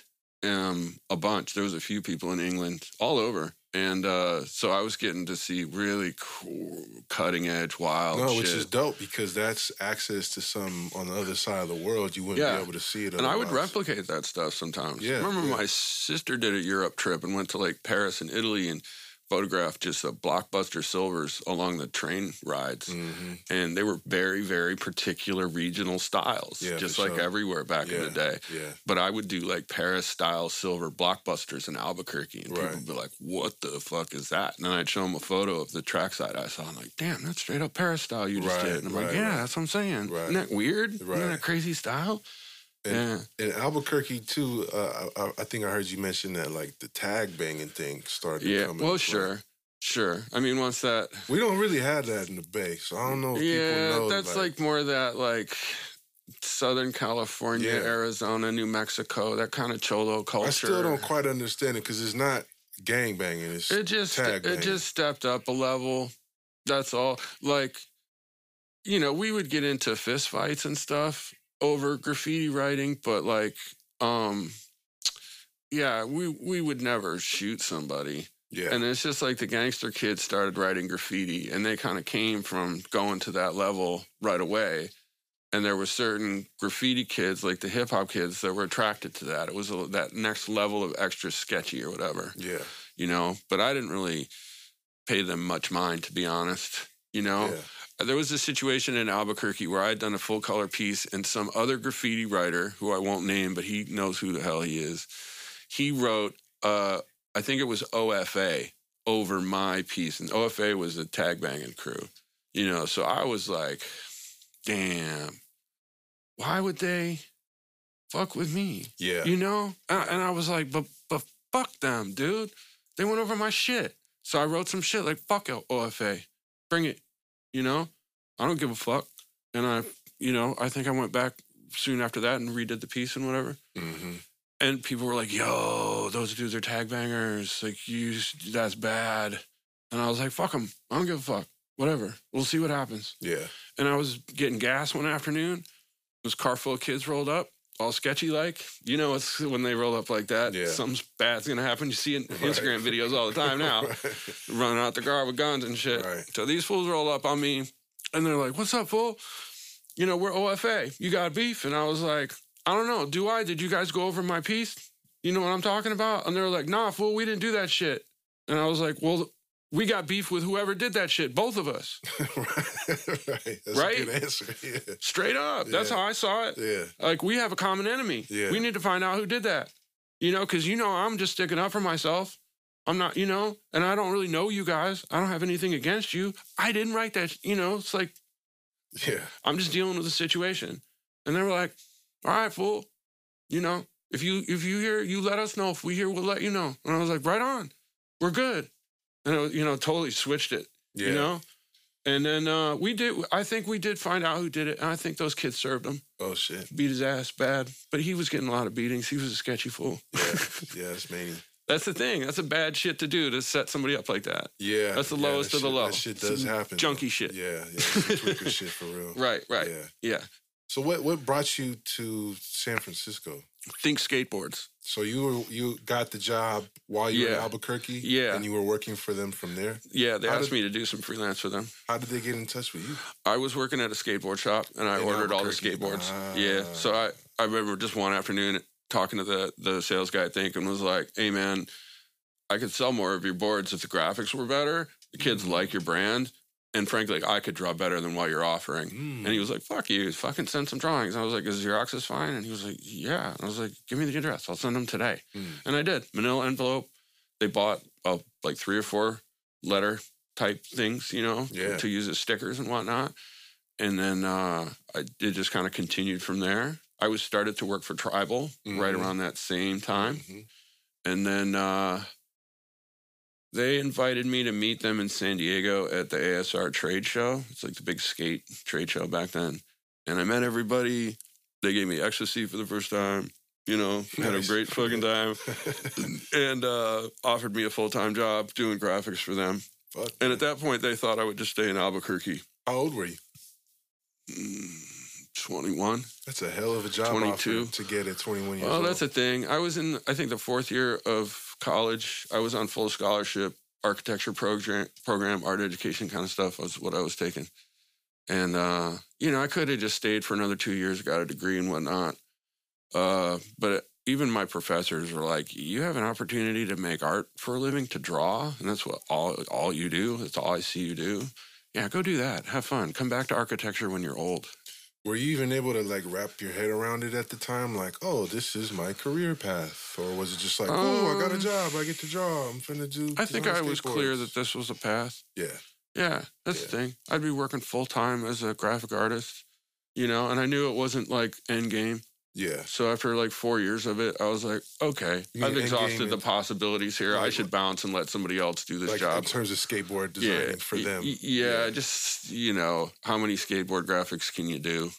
um, a bunch. There was a few people in England, all over, and uh, so I was getting to see really cool, cutting edge, wild No, shit. which is dope because that's access to some on the other side of the world you wouldn't Yeah. be able to see it. and I would replicate that stuff sometimes. Yeah, I remember yeah. my sister did a Europe trip and went to like Paris and Italy and photographed just the blockbuster silvers along the train rides. Mhm. And they were very, very particular regional styles, Yeah, just like sure. everywhere back in the day. Yeah, But I would do like Paris style silver blockbusters in Albuquerque, and people would be like, "What the fuck is that?" And then I'd show them a photo of the trackside I saw. I'm like, "Damn, that's straight up Paris style you just Right, did." And I'm like, right, "Yeah, right. that's what I'm saying. Right. Isn't that weird? Isn't that a crazy style?" And- in Albuquerque too. Uh, I, I think I heard you mention that like the tag banging thing started. yeah, to yeah. come Well, into play. sure, sure. I mean, once that, We don't really have that in the Bay, so I don't know if yeah, people know. that's like, more that like. Southern California, Yeah. Arizona, New Mexico, that kind of cholo culture. I still don't quite understand it because it's not gang banging. It's It just tag it just stepped up a level. That's all. Like, you know, we would get into fist fights and stuff over graffiti writing, but like, um, yeah, we we would never shoot somebody. yeah, And it's just like the gangster kids started writing graffiti, and they kind of came from going to that level right away. And there were certain graffiti kids, like the hip hop kids, that were attracted to that. It was a, that next level of extra sketchy or whatever yeah, you know, but I didn't really pay them much mind, to be honest. You know, yeah. There was a situation in Albuquerque where I had done a full color piece, and some other graffiti writer, who I won't name, but he knows who the hell he is, he wrote, uh, I think it was OFA over my piece, and OFA was the tag banging crew. You know, so I was like, damn, why would they fuck with me? yeah. You know? And and I was like, but but fuck them, dude. They went over my shit. So I wrote some shit like, fuck OFA. Bring it. You know? I don't give a fuck. And I, you know, I think I went back soon after that and redid the piece and whatever. hmm And people were like, yo, those dudes are tag bangers. Like, you, that's bad. And I was like, fuck them. I don't give a fuck. Whatever. We'll see what happens. Yeah, And I was getting gas one afternoon. This car full of kids rolled up, all sketchy like. You know, it's when they roll up like that. Yeah. Something bad's gonna happen. You see it in <laughs> Right. Instagram videos all the time now, right. <laughs> running out the car with guns and shit. Right. So these fools roll up on me, and they're like, "What's up, fool? You know, we're OFA. You got beef?" And I was like, I don't know. Do I? Did you guys go over my piece? You know what I'm talking about? And they were like, nah, fool, we didn't do that shit. And I was like, well, we got beef with whoever did that shit, both of us. <laughs> right. That's Right? answer. Yeah. Straight up. That's how I saw it. Yeah. Like, we have a common enemy. Yeah. We need to find out who did that. You know, because you know, I'm just sticking up for myself. I'm not, you know, and I don't really know you guys. I don't have anything against you. I didn't write that, you know, it's like, Yeah. I'm just dealing with the situation. And they were like, all right, fool. You know, if you if you hear, you let us know. If we hear, we'll let you know. And I was like, right on. We're good. And it was, you know, totally switched it. Yeah. You know? And then uh, we did I think we did find out who did it. And I think those kids served him. Oh shit. Beat his ass bad. But he was getting a lot of beatings. He was a sketchy fool. Yeah. <laughs> yeah. That's mania. That's the thing. That's a bad shit to do to set somebody up like that. Yeah. That's the yeah, lowest that of the low. That shit does Some happen. Junky shit. Yeah. Yeah. <laughs> tweaker shit for real. Right, right. Yeah. Yeah. So what what brought you to San Francisco? Think skateboards. So you were you got the job while you were in Albuquerque? Yeah. And you were working for them from there? Yeah, they How asked did- me to do some freelance for them. How did they get in touch with you? I was working at a skateboard shop and I In ordered all the skateboards. Ah. Yeah. So I, I remember just one afternoon talking to the, the sales guy, I think, and was like, hey, man, I could sell more of your boards if the graphics were better. The kids Mm. like your brand. And frankly, I could draw better than what you're offering. Mm. And he was like, fuck you, fucking send some drawings. And I was like, is Xerox is fine? And he was like, yeah. And I was like, give me the address. I'll send them today. Mm. And I did. Manila envelope. They bought uh, like three or four letter type things, you know, Yeah. to use as stickers and whatnot. And then uh, I it just kind of continued from there. I was started to work for Tribal right Mhm. around that same time. Mhm. And then uh, they invited me to meet them in San Diego at the ASR trade show. It's like the big skate trade show back then. And I met everybody. They gave me ecstasy for the first time. You know, <laughs> had a great fucking time. <laughs> and uh, offered me a full time job doing graphics for them. Fuck. And at that point, they thought I would just stay in Albuquerque. How old were you? Mm, 21. That's a hell of a job 22. offer to get at 21 years Well, old. that's the thing. I was in, I think, the fourth year of college. I was on full scholarship, architecture program, program, art education kind of stuff was what I was taking. And, uh, you know, I could have just stayed for another two years, got a degree and whatnot. Uh, but even my professors were like, you have an opportunity to make art for a living, to draw. And that's what all, all you do. That's all I see you do. Yeah, go do that. Have fun. Come back to architecture when you're old. Were you even able to like wrap your head around it at the time? Like, oh, this is my career path, or was it just like, oh, I got a Um, job, I get to draw, I'm finna do. I think I was clear that this was a path. Yeah, Yeah, that's the thing. I'd be working full time as a graphic artist, you know, and I knew it wasn't like end game. Yeah. So after like four years of it, I was like, okay, mean I've exhausted the possibilities here. I should bounce and let somebody else do this Like job. in terms of skateboard yeah, for them. y- yeah, just you know, how many skateboard graphics can you do?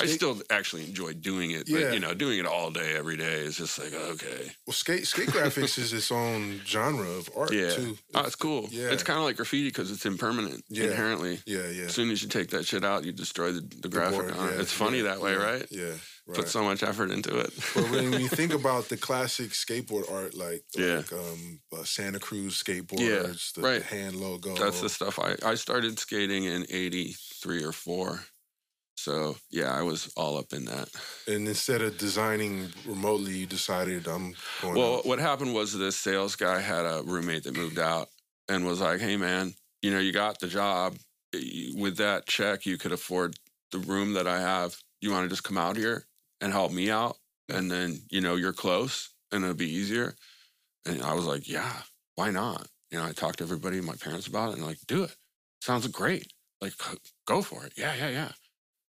I still actually enjoy doing it, Yeah. but you know, doing it all day, every day is just like okay, Well, skate skate graphics is its own genre of art yeah, too. oh, it's cool. yeah. It's kind of like graffiti because it's impermanent Yeah. inherently. Yeah, yeah. As soon as you take that shit out, you destroy the, the graphic board, on it. yeah, It's funny yeah, that way, yeah, right? Yeah, right. Put so much effort into it. but when you <laughs> think about the classic skateboard art, like Yeah. like um, uh, Santa Cruz skateboards, the, right. the hand logo. That's the stuff I, I started skating in 83 or 4. So, yeah, I was all up in that. and instead of designing remotely, you decided I'm going. Well, out. what happened was this sales guy had a roommate that moved out and was like, hey, man, you know, you got the job. With that check, you could afford the room that I have. You want to just come out here and help me out? And then, you know, you're close and it'll be easier. And I was like, yeah, why not? You know, I talked to everybody, my parents about it, and like, do it. Sounds great. Like, go for it. Yeah, yeah, yeah.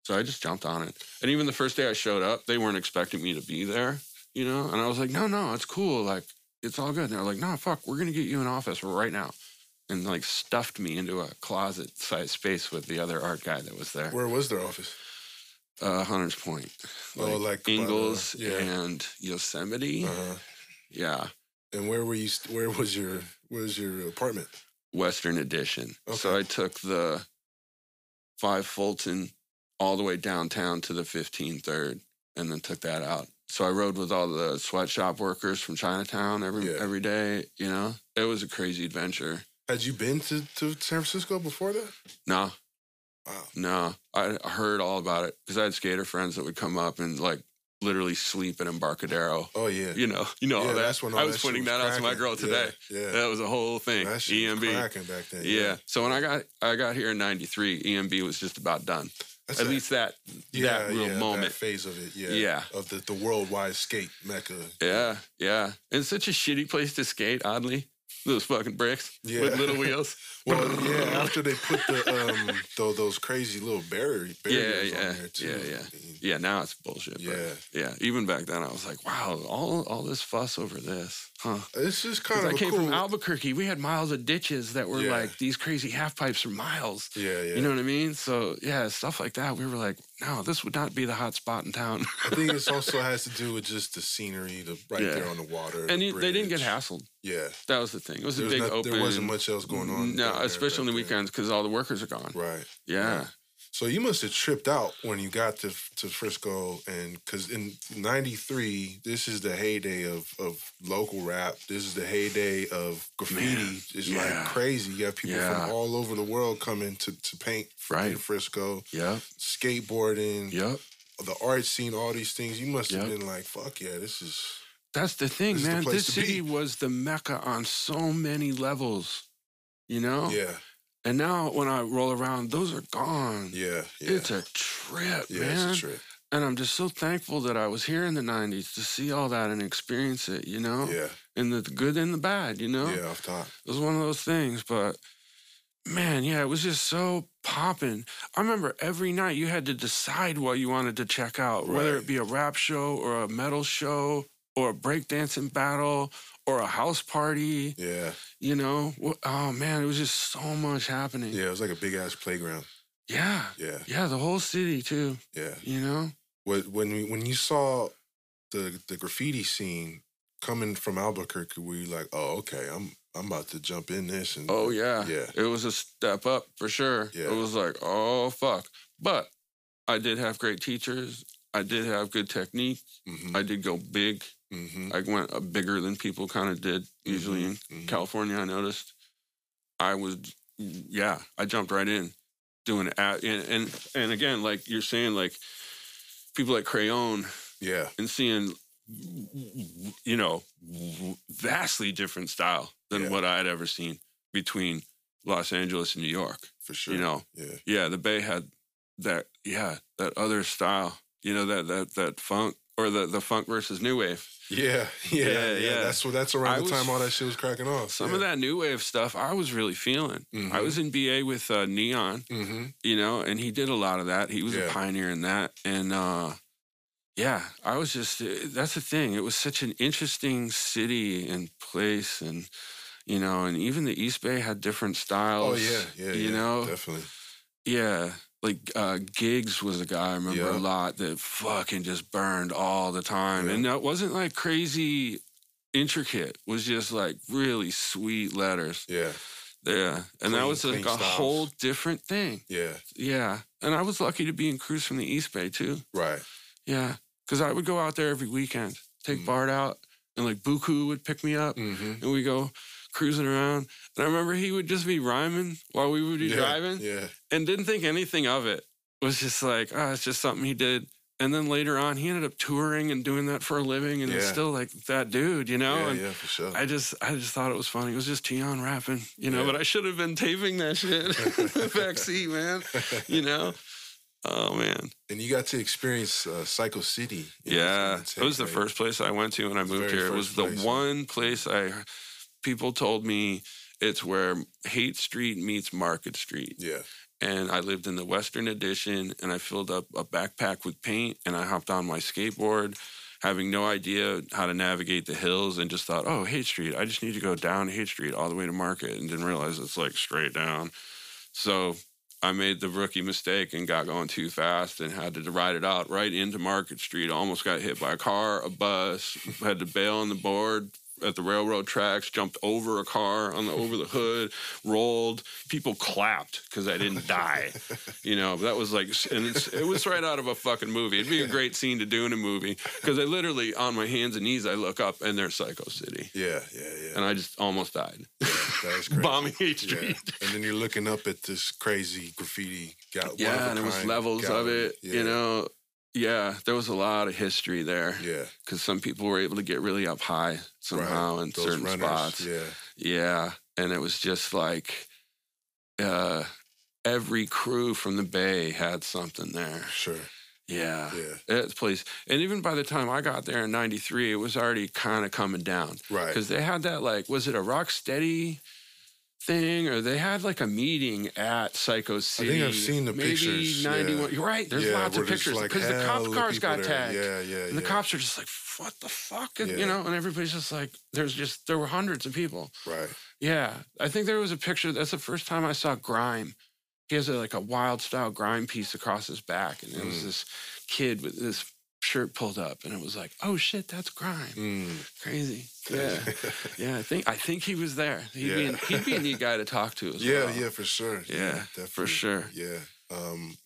So I just jumped on it. And even the first day I showed up, they weren't expecting me to be there, you know? And I was like, no, no, it's cool. Like, it's all good. And they're like, no, fuck, we're going to get you an office right now. And like stuffed me into a closet sized space with the other art guy that was there. where was their office? Uh, Hunters Point. Oh, like the- Ingalls yeah. and Yosemite. Uh-huh. Yeah. And where were you? Where was your? Where was your apartment? Western Addition. So I took the five Fulton all the way downtown to the 15 third and then took that out. So I rode with all the sweatshop workers from Chinatown every Yeah. every day, you know? It was a crazy adventure. Had you been to, to San Francisco before that? No, Wow. no. I heard all about it because I had skater friends that would come up and like literally sleep in Embarcadero. Oh yeah. You know, you know Yeah, all that. that's when all I was shit pointing was that out to my girl today. Yeah, yeah. That was a whole thing. that EMB. cracking back then. Yeah. So when I got I got here in '93, EMB was just about done. That's At a- least that yeah, that real yeah, moment. that phase of it. Yeah. Yeah. Of the, the worldwide skate mecca. Yeah, yeah. And it's such a shitty place to skate, oddly. Those fucking bricks Yeah. with little wheels. <laughs> Well, yeah. After they put the um tho- those crazy little barrier barriers yeah, on there too. yeah, yeah. I mean, Yeah, now it's bullshit. but Yeah. yeah. Even back then, I was like, wow, all all this fuss over this, huh? It's just kind of I came cool. from Albuquerque. We had miles of ditches that were Yeah. like these crazy half pipes for miles. yeah, yeah. You know what I mean? So yeah, stuff like that. We were like, no, this would not be the hot spot in town. I think it also <laughs> has to do with just the scenery, the right Yeah. there on the water, and the you, they didn't get hassled. Yeah, That was the thing. It was there, a was big not- open. there wasn't much else going on. No, down there especially on the weekends because all the workers are gone. Right. Yeah. right. So you must have tripped out when you got to to Frisco, and because in '93, this is the heyday of of local rap. This is the heyday of graffiti. Man, it's yeah. like crazy. You have people Yeah. from all over the world coming to to paint Right. in Frisco, Yeah, skateboarding, Yep. the art scene, all these things. You must have Yep. been like, "Fuck yeah, this is." That's the thing, This man. This to be. city was the mecca on so many levels. You know? Yeah, And now when I roll around, those are gone. yeah, yeah. It's a trip, yeah, man. it's a trip. And I'm just so thankful that I was here in the 90s to see all that and experience it, you know? Yeah, And the good and the bad, you know? yeah, off top. It was one of those things, but man, yeah, it was just so popping. I remember every night you had to decide what you wanted to check out, whether it be a rap show or a metal show or a breakdancing battle or a house party, Yeah, you know? Oh man, it was just so much happening. yeah. It was like a big ass playground. Yeah. Yeah, Yeah, the whole city too, yeah. you know? When when we, when you saw the the graffiti scene coming from Albuquerque, were you like, oh, okay, I'm I'm about to jump in this and Oh yeah. yeah, It was a step up for sure. Yeah. It was like, oh fuck. But I did have great teachers. I did have good technique. hmm I did go big. Hmm I went uh, bigger than people kind of did usually in Mhm. California. I noticed. I was, yeah, I jumped right in, doing it. At, and and and again, like you're saying, like people like Crayon yeah, and seeing, you know, vastly different style than Yeah. what I had ever seen between Los Angeles and New York. for sure. You know, yeah, yeah, the Bay had that, yeah, that other style. You know that that that funk or the the funk versus new wave. yeah, <laughs> yeah, yeah. Yeah, yeah. That's what that's around I the was- time all that shit was cracking off. Some of that new wave stuff I was really feeling. Mhm. I was in BA with uh, Neon, hmm you know, and he did a lot of that. He was Yeah. a pioneer in that, and uh, yeah, I was just uh, that's the thing. It was such an interesting city and place, and you know, and even the East Bay had different styles. Oh yeah, yeah, you yeah, know, definitely. yeah. Like uh, Gigs was a guy I remember Yeah. a lot that fucking just burned all the time, Yeah. and that wasn't like crazy intricate. It was just like really sweet letters. Yeah, Yeah, and that was like a styles. whole different thing. yeah, Yeah, and I was lucky to be in Cruise from the East Bay too. right. Yeah, because I would go out there every weekend, take Mhm. Bart out, and like Bukue would pick me up, hmm and we go cruising around. And I remember he would just be rhyming while we would be yeah, driving, Yeah, and didn't think anything of it. Was just like, oh, it's just something he did. And then later on, he ended up touring and doing that for a living, and it's still like that dude, you know. yeah, and yeah, for sure. I just, I just thought it was funny. It was just Tion rapping, you know. Yeah. But I should have been taping that shit in <laughs> the backseat, man. You know. Oh man. and you got to experience uh, Psycho City. you know, Yeah, it was the first place I went to when I moved here. It was the place, one place I. People told me it's where Haight Street meets Market Street, Yeah, and I lived in the Western Addition, and I filled up a backpack with paint, and I hopped on my skateboard, having no idea how to navigate the hills, and just thought, oh, Haight Street, I just need to go down Haight Street all the way to Market, and didn't realize it's like straight down. So I made the rookie mistake and got going too fast and had to ride it out right into Market Street. Almost got hit by a car, a bus, had to bail on the board at the railroad tracks, jumped over a car on the over the hood, rolled. People clapped because I didn't die. You know, that was like, and it's, it was right out of a fucking movie. It'd be a great scene to do in a movie because I literally, on my hands and knees, I look up and there's Psycho City. yeah, yeah, yeah. And I just almost died. that was <laughs> crazy. Bombing H Yeah. Street. And then you're looking up at this crazy graffiti. Got Yeah, and it was levels of it, Yeah. you know. Yeah, there was a lot of history there Yeah. because some people were able to get really up high somehow right. in Those certain runners, spots. Yeah. Yeah, and it was just like uh, every crew from the Bay had something there. Sure. Yeah, Yeah. that place. And even by the time I got there in '93, it was already kind of coming down Right. because they had that like, was it a rock steady? Thing or they had like a meeting at Psycho City. think I've seen the maybe pictures, yeah. 91. You're right. There's yeah, lots of pictures like, because the cop cars got tagged. Yeah, yeah, And the cops are just like, what the fuck? And, Yeah. You know, and everybody's just like, there's just, there were hundreds of people. Right. Yeah. I think there was a picture. That's the first time I saw Grime. He has a, like a wild style grime piece across his back. And it was Mm. this kid with this shirt pulled up. And it was like, oh shit, that's crime. Mm. Crazy. Yeah. <laughs> yeah. I think, I think he was there. He'd, be, an, he'd be a neat guy to talk to as yeah, well. yeah, for sure. Yeah, definitely. for sure. Yeah. Um,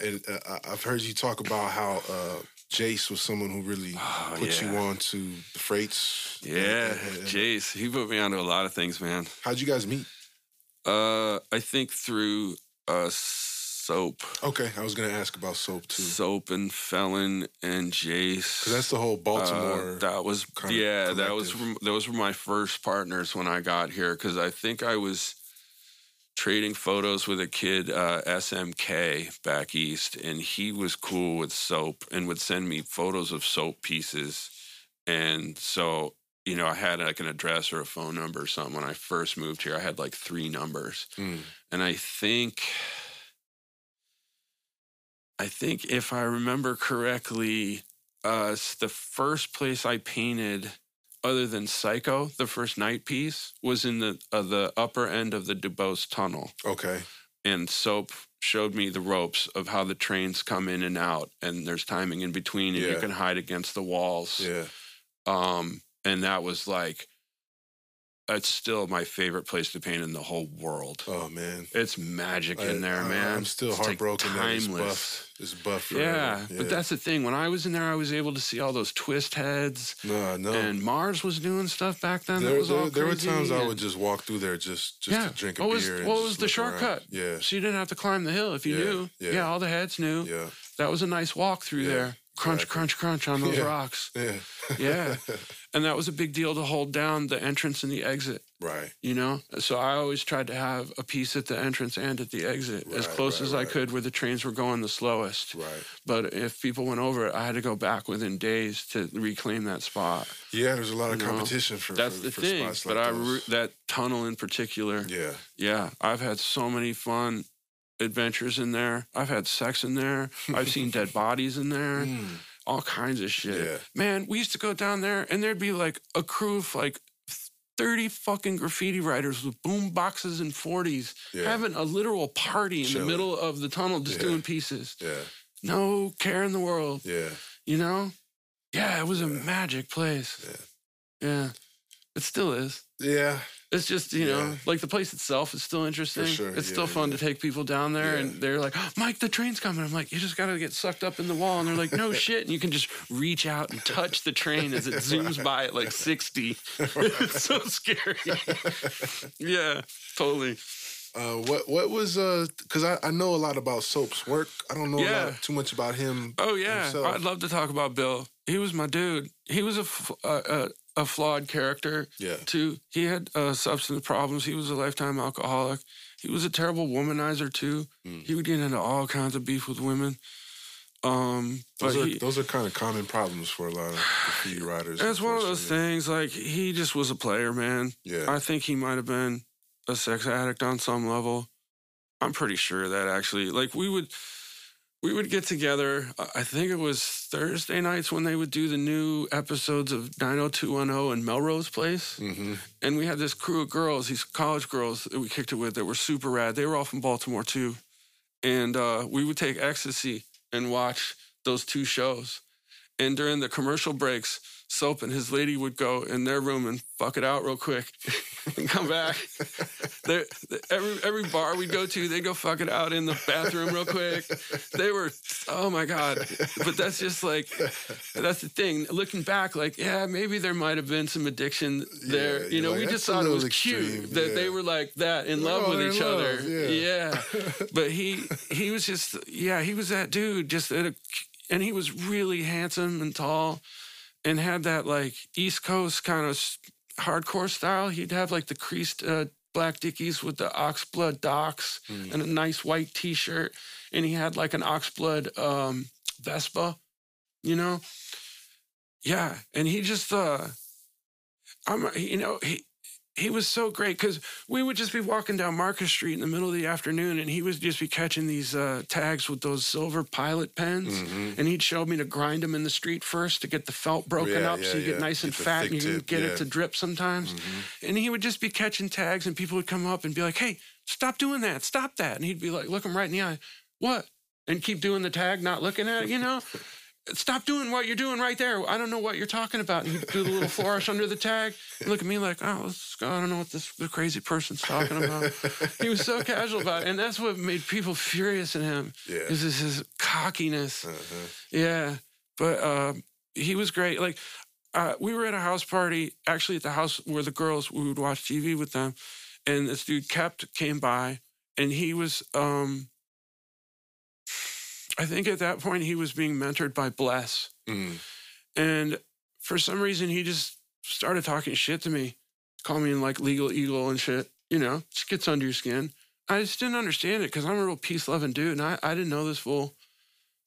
and uh, I've heard you talk about how uh, Jace was someone who really Oh, put you yeah. on to the freights. Yeah, And- and- Jace, he put me onto a lot of things, man. How'd you guys meet? Uh, I think through uh, soap, Okay, I was gonna ask about soap too, soap and Felon and Jace. because that's the whole Baltimore. Uh, that was yeah, that was from- those were my first partners when I got here because I think I was trading photos with a kid uh, SMK back east, and he was cool with soap and would send me photos of soap pieces, and so. You know, I had like an address or a phone number or something when I first moved here. I had like three numbers. Mm, And I think, I think if I remember correctly, uh, the first place I painted, other than Psycho, the first night piece was in the uh, the upper end of the Duboce Tunnel, okay. and Soap showed me the ropes of how the trains come in and out, and there's timing in between, and you can hide against the walls. Yeah. Um, and that was like, it's still my favorite place to paint in the whole world. Oh man. It's magic in there, I, man. I'm still It's, like, heartbroken that it's timeless. buff. It's. Forever. Yeah, but that's the thing. When I was in there, I was able to see all those twist heads, no, no. and Mars was doing stuff back then. that there, was all there, there were times I would just walk through there just just yeah. to drink a what was beer. and what was the look around. shortcut? Yeah, So you didn't have to climb the hill if you Yeah, knew. yeah. all the heads knew. yeah, That was a nice walk through Yeah, there. Crunch, exactly. crunch, crunch on those Yeah. rocks. yeah, Yeah. <laughs> And that was a big deal to hold down the entrance and the exit. right. You know, so I always tried to have a piece at the entrance and at the exit, as close right, as I could, where the trains were going the slowest. Right. But if people went over it, I had to go back within days to reclaim that spot. Yeah, there's a lot of You know, competition for That's for, the for thing. spots But I re- that tunnel in particular, yeah, yeah, I've had so many fun adventures in there. I've had sex in there. I've seen dead <laughs> bodies in there. Mm, All kinds of shit. Yeah. Man, we used to go down there and there'd be like a crew of like 30 fucking graffiti writers with boom boxes and 40s yeah, having a literal party in Chilling. the middle of the tunnel just Yeah. doing pieces. yeah, No care in the world, yeah. you know? Yeah, it was a magic place. Yeah. Yeah. It still is. Yeah, It's just, you know, Yeah. like the place itself is still interesting. sure, It's yeah, still fun yeah. to take people down there and they're like, Mike, the train's coming. I'm like, you just got to get sucked up in the wall. And they're like, no <laughs> shit. And you can just reach out and touch the train as it zooms by at like 60. <laughs> <laughs> it's so scary. yeah, totally. Uh, what what was uh? Because I, I know a lot about Soap's work. I don't know lot, too much about him. Oh, yeah. himself. I'd love to talk about Bill. He was my dude. He was a, a, a, flawed character. Yeah, too. He had uh, substance problems. He was a lifetime alcoholic. He was a terrible womanizer too. Mm. He would get into all kinds of beef with women. Um, those are he, those are kind of common problems for a lot of graffiti writers. it's one of those things. Like he just was a player, man. Yeah, I think he might have been a sex addict on some level. I'm pretty sure that actually, like we would, we would get together. I- think it was Thursday nights when they would do the new episodes of 90210 and Melrose Place. mm-hmm. and we had this crew of girls, these college girls that we kicked it with that were super rad. They were all from Baltimore too, and uh, we would take ecstasy and watch those two shows. And during the commercial breaks, Soap and his lady would go in their room and fuck it out real quick, <laughs> and come back. They- every every bar we'd go to, they'd go fuck it out in the bathroom real quick. They were, oh my god! But that's just like that's the thing. Looking back, like yeah, maybe there might have been some addiction there. Yeah, you know, like, we just thought it was extreme," cute that they were like that in love with each in other. yeah. yeah. <laughs> But he he was just yeah, he was that dude. Just at a, and he was really handsome and tall and had that like East Coast kind of hardcore style. He'd have like the creased uh, black dickies with the oxblood Docs Mm. and a nice white t-shirt. And he had like an oxblood um, Vespa, you know? Yeah. And he just, uh, I'm, you know, he, he was so great because we would just be walking down Market Street in the middle of the afternoon, and he would just be catching these uh, tags with those silver pilot pens, Mhm. and he'd show me to grind them in the street first to get the felt broken Yeah, up, yeah, so you get nice and Get fat, and you can get yeah. it to drip sometimes. Mhm. And he would just be catching tags, and people would come up and be like, "Hey, stop doing that! Stop that!" And he'd be like, look him right in the eye, "What?" And keep doing the tag, not looking at it, you know. <laughs> Stop doing what you're doing right there. I don't know what you're talking about. And he'd do the little flourish under the tag. look at me like, oh, this, I don't know what this the crazy person's talking about. he was so casual about it. And that's what made people furious at him. Yeah. Is his, his cockiness. Uh-huh. Yeah. But uh, he was great. Like, uh, we were at a house party, actually at the house where the girls, we would watch TV with them. And this dude kept came by and he was, um, I think at that point he was being mentored by Bless. Mm. And for some reason, he just started talking shit to me, calling me like legal eagle and shit. You know, just gets under your skin. I just didn't understand it because I'm a real peace loving dude, and I, I didn't know this fool.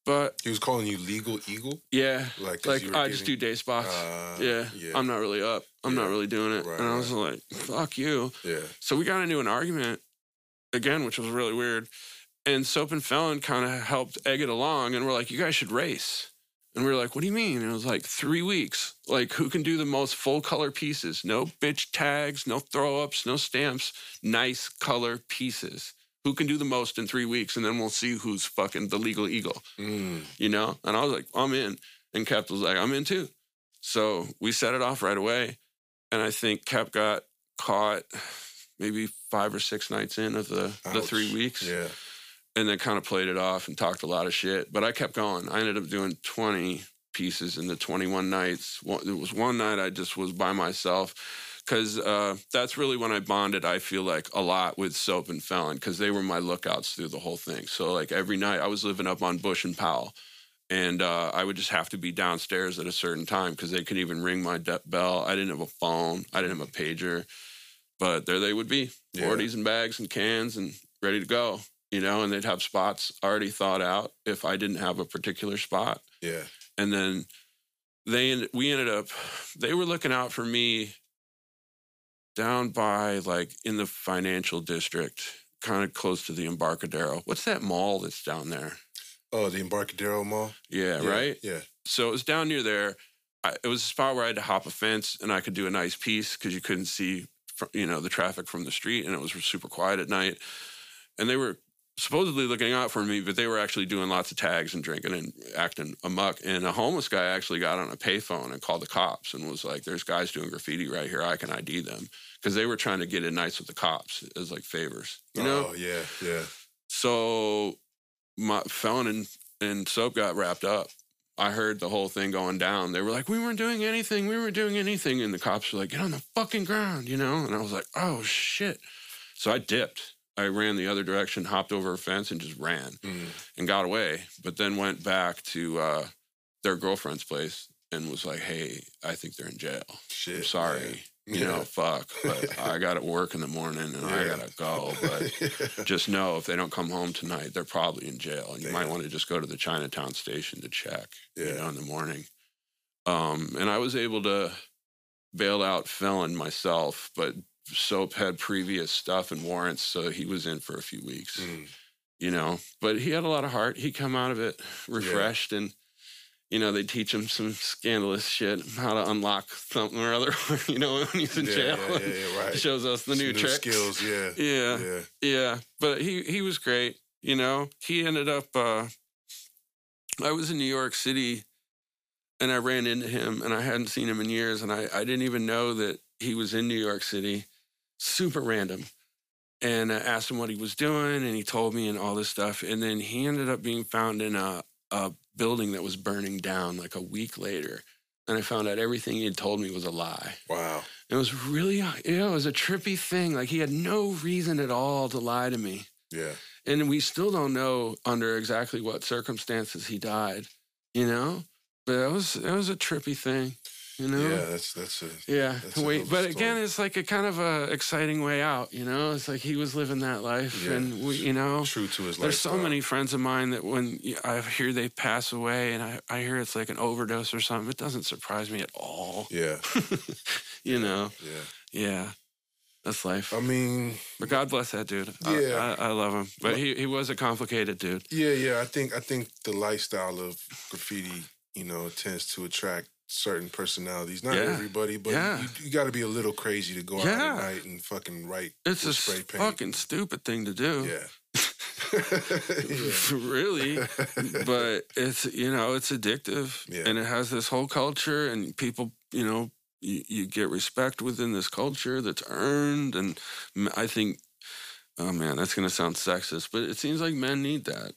But He was calling you legal eagle, yeah, like like I just do day spots. Uh, yeah, yeah, I'm not really up. I'm not really doing it. Right, and I was like, fuck you. yeah. So we got into an argument again, which was really weird. And Soap and Felon kind of helped egg it along. And we're like, you guys should race. And we were like, what do you mean? And it was like three weeks. Like, who can do the most full color pieces? No bitch tags, no throw ups, no stamps. Nice color pieces. Who can do the most in three weeks? And then we'll see who's fucking the legal eagle, Mm. you know? And I was like, I'm in. And Kep was like, I'm in too. So we set it off right away. And I think Kep got caught maybe five or six nights in of the, the three weeks Yeah. And then kind of played it off and talked a lot of shit. But I kept going. I ended up doing 20 pieces in the 21 nights. It was one night I just was by myself because uh, that's really when I bonded, I feel like, a lot with Soap and Felon because they were my lookouts through the whole thing. So, like, every night I was living up on Bush and Powell. And uh, I would just have to be downstairs at a certain time because they could even ring my de- bell. I didn't have a phone. I didn't have a pager. But there they would be, Yeah. 40s and bags and cans and ready to go you know, and they'd have spots already thought out if I didn't have a particular spot. Yeah. And then they we ended up they were looking out for me down by like in the financial district, kind of close to the Embarcadero. What's that mall that's down there? Oh, the Embarcadero Mall. Yeah, right. Yeah. So it was down near there. I, it was a spot where I had to hop a fence and I could do a nice piece because you couldn't see, fr- you know, the traffic from the street, and it was super quiet at night. And they were supposedly looking out for me, but they were actually doing lots of tags and drinking and acting amuck. And a homeless guy actually got on a payphone and called the cops and was like, "There's guys doing graffiti right here. I can ID them." Because they were trying to get in nice with the cops as like favors, you know. Oh, yeah. Yeah. So my felon and, and soap got wrapped up. I heard the whole thing going down. They were like, "We weren't doing anything. We weren't doing anything." And the cops were like, "Get on the fucking ground," you know. And I was like, "Oh shit!" So I dipped. I ran the other direction, hopped over a fence, and just ran Mm. and got away. But then went back to uh, their girlfriend's place and was like, "Hey, I think they're in jail. Shit. I'm sorry." man. You know, fuck, but <laughs> I got to work in the morning and I gotta go. But <laughs> just know if they don't come home tonight, they're probably in jail, and you might want to just go to the Chinatown station to check. You Yeah. know, in the morning. Um, and I was able to bail out felon myself, but Soap had previous stuff and warrants, so he was in for a few weeks. Mm. You know, but he had a lot of heart. He come out of it refreshed and. You know, they teach him some scandalous shit, how to unlock something or other. <laughs> You know, when he's in yeah, jail, Yeah, yeah, yeah, right. <laughs> shows us the Some new tricks. skills. Yeah. Yeah, Yeah. yeah, but he he was great. You know, he ended up. uh I was in New York City, and I ran into him, and I hadn't seen him in years, and I I didn't even know that he was in New York City. Super random, and I asked him what he was doing, and he told me and all this stuff, and then he ended up being found in a a building that was burning down like a week later, and I found out everything he had told me was a lie. Wow. It was really, you know, it was a trippy thing. Like he had no reason at all to lie to me. Yeah. And we still don't know under exactly what circumstances he died. you know. But it was it was a trippy thing, you know. Yeah, that's that's a Yeah, That's wait, a but story. again, it's like a kind of a exciting way out, you know. It's like he was living that life, Yeah. and we, you know, true to his life. there's so many friends of mine that when I hear they pass away, and I, I hear it's like an overdose or something, it doesn't surprise me at all, Yeah, <laughs> you know. yeah. Yeah, that's life. I mean, but God bless that dude. I- Yeah. I, I love him, but he he was a complicated dude. yeah, yeah. I think I think the lifestyle of graffiti, you know, tends to attract certain personalities. Not Yeah. everybody, but Yeah. you, you got to be a little crazy to go out Yeah. at night and fucking write. It's a spray paint. fucking stupid thing to do. Yeah. <laughs> <laughs> really <laughs> but it's you know it's addictive Yeah. and it has this whole culture and people you know you, you get respect within this culture that's earned and I think oh man that's going to sound sexist but it seems like men need that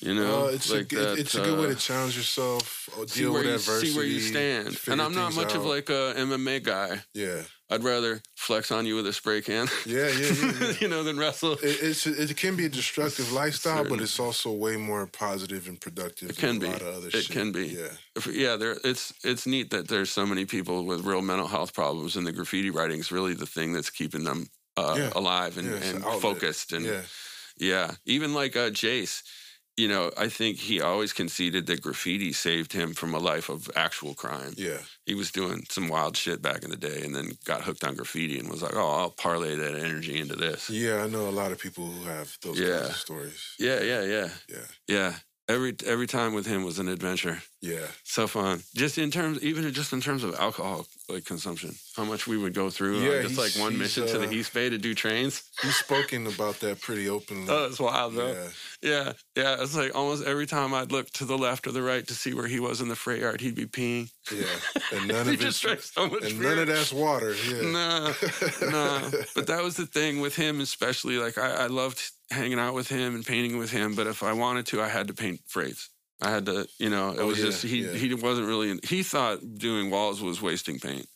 you know Uh, it's like a, that, it's a good way uh, to challenge yourself, or see deal with you adversity, see where you stand and i'm not much of like a mma guy yeah, i'd rather flex on you with a spray can yeah, yeah, yeah. <laughs> yeah. you know than wrestle It, it's it can be a destructive lifestyle, Certainly. but it's also way more positive and productive. It can than a be. lot of other It shit. can be. Yeah, If- yeah, there it's it's neat that there's so many people with real mental health problems, and the graffiti writing is really the thing that's keeping them uh, Yeah. alive and, it's an focused. And yeah. yeah, even like uh, Jace, you know, I think he always conceded that graffiti saved him from a life of actual crime. yeah, He was doing some wild shit back in the day, and then got hooked on graffiti and was like, "Oh, I'll parlay that energy into this." yeah. I know a lot of people who have those Yeah. kinds of stories. Yeah, yeah, yeah, Yeah, yeah. Every every time with him was an adventure. yeah, So fun. Just in terms, even just in terms of alcohol like consumption, how much we would go through. Yeah, on just like one mission to the uh, East Bay to do trains. he's spoken about that pretty openly. Oh, it's wild, bro. yeah, Yeah, yeah. It's like almost every time I'd look to the left or the right to see where he was in the freight yard, he'd be peeing. yeah, <laughs> and none of just it, drank so much and beer. none of that's water. Yeah, Nah, nah. But that was the thing with him, especially. Like I, I loved hanging out with him and painting with him. But if I wanted to, I had to paint freights. I had to, you know, it Oh, was yeah, just he. yeah. He wasn't really. In, He thought doing walls was wasting paint.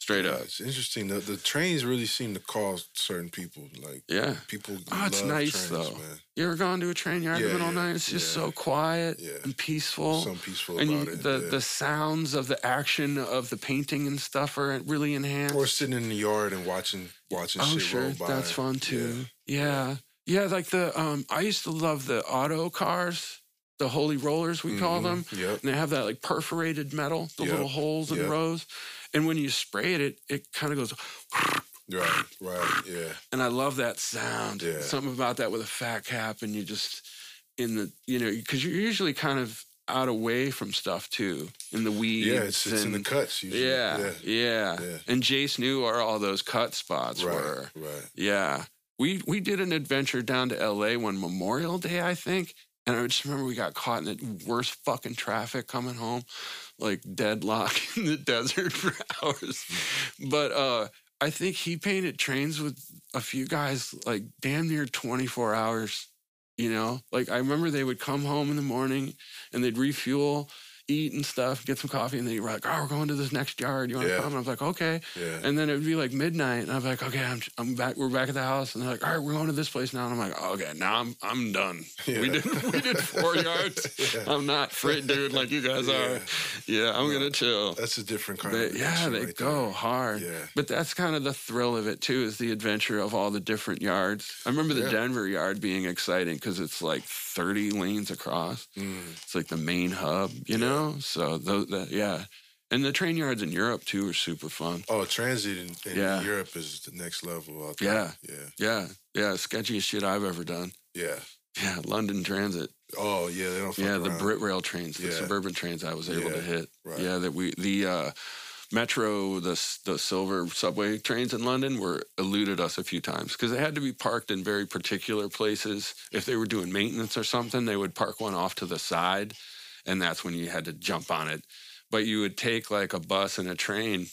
Straight Yeah, up. it's interesting. The, the trains really seem to call certain people like Yeah. people. Oh, it's nice, trains, though. Man. You ever gone to a train yard Yeah, the middle of the yeah, night? It's just so quiet and peaceful. Some peaceful and about you, it. the the sounds of the action of the painting and stuff are really enhanced. or sitting in the yard and watching watching oh, shit sure, roll by. that's fun too. Yeah. yeah, Like the um, I used to love the auto cars, the holy rollers we call Mhm. them, Yep. and they have that like perforated metal, the Yep, little holes and yep. rows, and when you spray it, it it kind of goes. Right. Right. Yeah. and I love that sound. Yeah. Something about that with a fat cap, and you just in the you know because you're usually kind of out away from stuff too in the weeds. Yeah. It's, it's in the cuts. Usually. Yeah, yeah, Yeah. Yeah. And Jace knew where all those cut spots Right. were. Right. Yeah, we we did an adventure down to L.A. one Memorial Day, I think. And I just remember we got caught in the worst fucking traffic coming home, like deadlock <laughs> in the desert for hours. But uh, I think he painted trains with a few guys like damn near 24 hours. You know, like I remember they would come home in the morning and they'd refuel, eat and stuff, get some coffee, and then you were like, "Oh, we're going to this next yard. You want to Yeah. come?" And I was like, "Okay." Yeah. And then it would be like midnight, and I'm like, "Okay, I'm, I'm back. We're back at the house." And they're like, "All right, we're going to this place now." And I'm like, "Okay, now I'm I'm done. <laughs> We did we did four yards. <laughs> Yeah. I'm not frit dude like you guys are. Yeah, I'm No. gonna chill." That's a different kind They- of yeah, they right go there. hard. Yeah. But that's kind of the thrill of it too, is the adventure of all the different yards. I remember the Yeah. Denver yard being exciting because it's like 30 lanes across. Mm. It's like the main hub, you know. So those, that, yeah, and the train yards in Europe too are super fun. Oh, transit in, in Yeah. Europe is the next level. Out Yeah. there. Yeah. Yeah, yeah, sketchiest shit I've ever done. Yeah. Yeah, London Transit. Oh, yeah. They don't. Yeah, the. Brit Rail trains, the Yeah. suburban trains I was able to hit. right. Yeah, that we the uh, metro, the the silver subway trains in London were eluded us a few times because they had to be parked in very particular places. If they were doing maintenance or something, they would park one off to the side, and that's when you had to jump on it. But you would take like a bus and a train.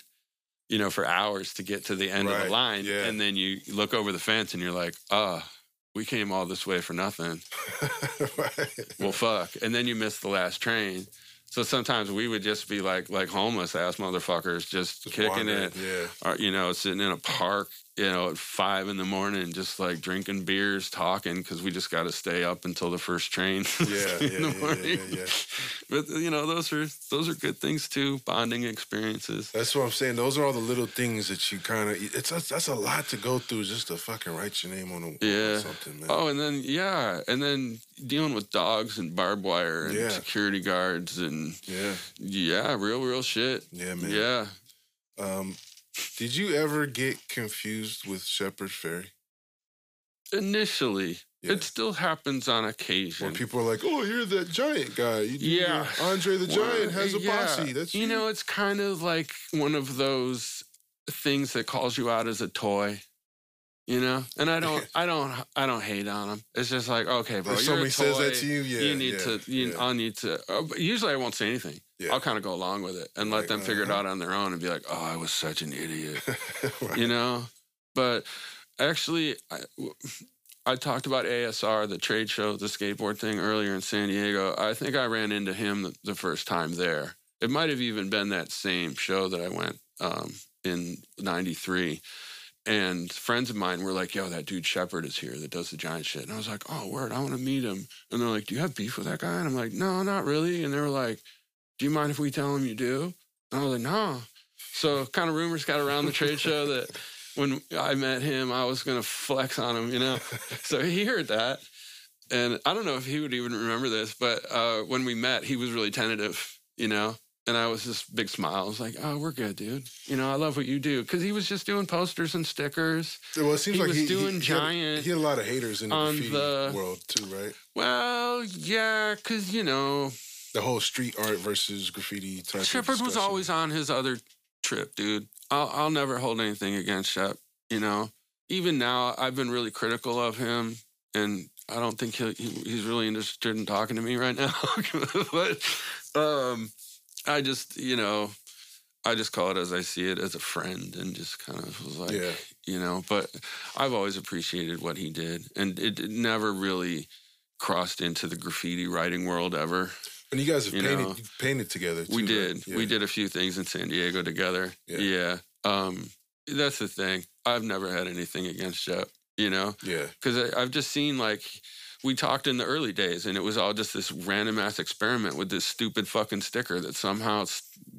You know, for hours to get to the end of the line, yeah. and then you look over the fence and you're like, "Ah, we came all this way for nothing." <laughs> right. well fuck and then you miss the last train so sometimes we would just be like like homeless ass motherfuckers just, Just kicking wandering, it Yeah. or you know sitting in a park you know, at five in the morning, just like drinking beers, talking, because we just got to stay up until the first train. <laughs> Yeah, yeah, yeah, yeah, yeah, yeah. <laughs> But you know, those are those are good things too, bonding experiences. That's what I'm saying. Those are all the little things that you kind of. It's that's, that's a lot to go through just to fucking write your name on a Yeah. on something, man. Oh, and then yeah, and then dealing with dogs and barbed wire and Yeah. security guards and Yeah, yeah, real real shit. yeah, man. Yeah. Um, did you ever get confused with Shepard Fairey? Initially, it still happens on When occasion. people are like, "Oh, you're that giant guy." You, you- Yeah. Andre the Giant Well, has a yeah. posse. That's you know, it's kind of like one of those things that calls you out as a toy. You know, and I don't, <laughs> I don't, I don't hate on them. It's just like, okay, bro, If you're a somebody says that to you, yeah, you need yeah, to. You, yeah. I'll need to. Uh, usually, I won't say anything. Yeah. I'll kind of go along with it and let Like, them figure it uh-huh. out on their own and be like, "Oh, I was such an idiot," <laughs> Right. you know. But actually, I, I talked about ASR, the trade show, the skateboard thing earlier in San Diego. I think I ran into him the, the first time there. It might have even been that same show that I went um, in '93. And friends of mine were like, yo, that dude Shepard is here that does the giant shit. And I was like, oh, word, I want to meet him. And they're like, do you have beef with that guy? And I'm like, no, not really. And they were like, do you mind if we tell him you do? And I was like, no. So kind of rumors got around the trade show that when I met him, I was going to flex on him, you know? so he heard that. And I don't know if he would even remember this, but uh, when we met, he was really tentative, you know? And I was this big smile. I was like, oh, we're good, dude. You know, I love what you do. Because he was just doing posters and stickers. Well, it seems He like was he, doing he, giant He had, he had a lot of haters in the graffiti the- world too, right? Well, yeah, because, you know, The whole street art versus graffiti type. Shepard was always on his other trip, dude. I'll, I'll never hold anything against Shep, you know? Even now, I've been really critical of him, and I don't think he, he, he's really interested in talking to me right now. <laughs> but um, I just, you know, I just call it as I see it as a friend and just kind of was like, Yeah. you know, but I've always appreciated what he did. And it, it never really crossed into the graffiti writing world ever. And you guys have you painted know, painted together. Too, We right? did. Yeah. We did a few things in San Diego together. Yeah. Yeah. Um, that's the thing. I've never had anything against Shep, you know, Yeah. because I've just seen like we talked in the early days and it was all just this random ass experiment with this stupid fucking sticker that somehow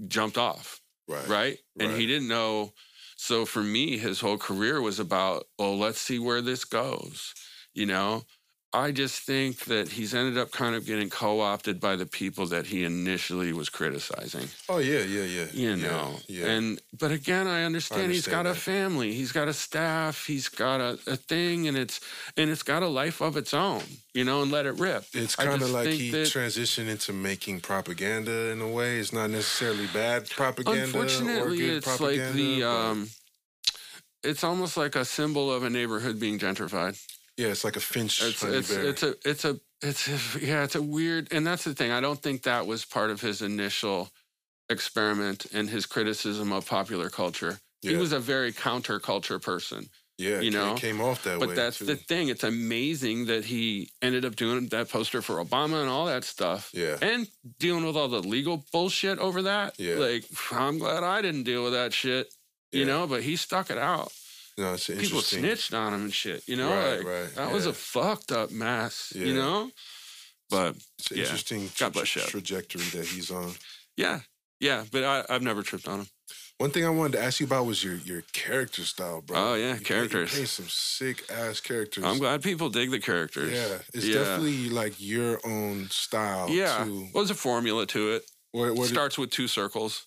jumped off, Right. right? And Right. he didn't know. So for me, his whole career was about, well, let's see where this goes, you know? I just think that he's ended up kind of getting co opted by the people that he initially was criticizing Oh yeah, yeah, yeah. you Yeah, know Yeah. and but again i understand, he's got understand a family he's got a staff he's got a, a thing and it's and it's got a life of its own you know and let it rip it's kind of like he that- transitioned into making propaganda in a way. It's not necessarily bad propaganda. or unfortunately it's like the um it's almost like a symbol of a neighborhood being gentrified yeah, it's like a Finch it's it's it's a it's a it's a, yeah it's a weird and that's the thing i don't think that was part of his initial experiment and his criticism of popular culture he was a very counterculture person yeah, you know, came off that way. But that's too. the thing. It's amazing that he ended up doing that poster for Obama and all that stuff. Yeah. And dealing with all the legal bullshit over that. Yeah. Like, I'm glad I didn't deal with that shit. Yeah. You know, but he stuck it out. No, it's People snitched on him and shit. You know, Right, like right, that was a fucked up mess. Yeah. You know, but It's an Yeah. interesting tra- trajectory that he's on. yeah, yeah. But I, I've never tripped on him. One thing I wanted to ask you about was your your character style, bro. Oh, yeah, You- characters. You paint some sick ass characters. I'm glad people dig the characters. Yeah, it's Yeah. definitely like your own style. Yeah, Too. well, there's a formula to it. Where, where did- Starts with two circles.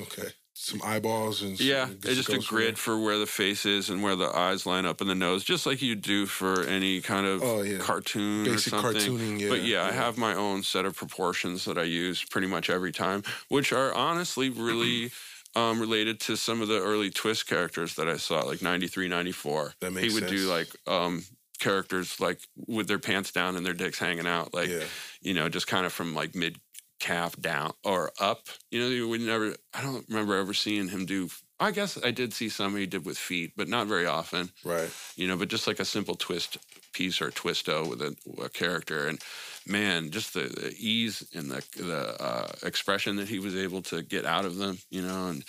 okay, some eyeballs and Yeah, it it's just a grid for where the face is and where the eyes line up and the nose, just like you do for any kind of Oh, yeah. cartoon Basic or something. cartooning, yeah, but yeah, I have my own set of proportions that I use pretty much every time, which are honestly really <clears throat> um, related to some of the early twist characters that I saw, like 93, 94. That he makes would do like um, characters like with their pants down and their dicks hanging out, like Yeah. you know, just kind of from like mid calf down or up. You know, you would never. I don't remember ever seeing him do. I guess I did see some he did with feet, but not very often. right. You know, but just like a simple twist piece or twisto with a, a character, and man, just the, the ease and the the uh, expression that he was able to get out of them. You know, and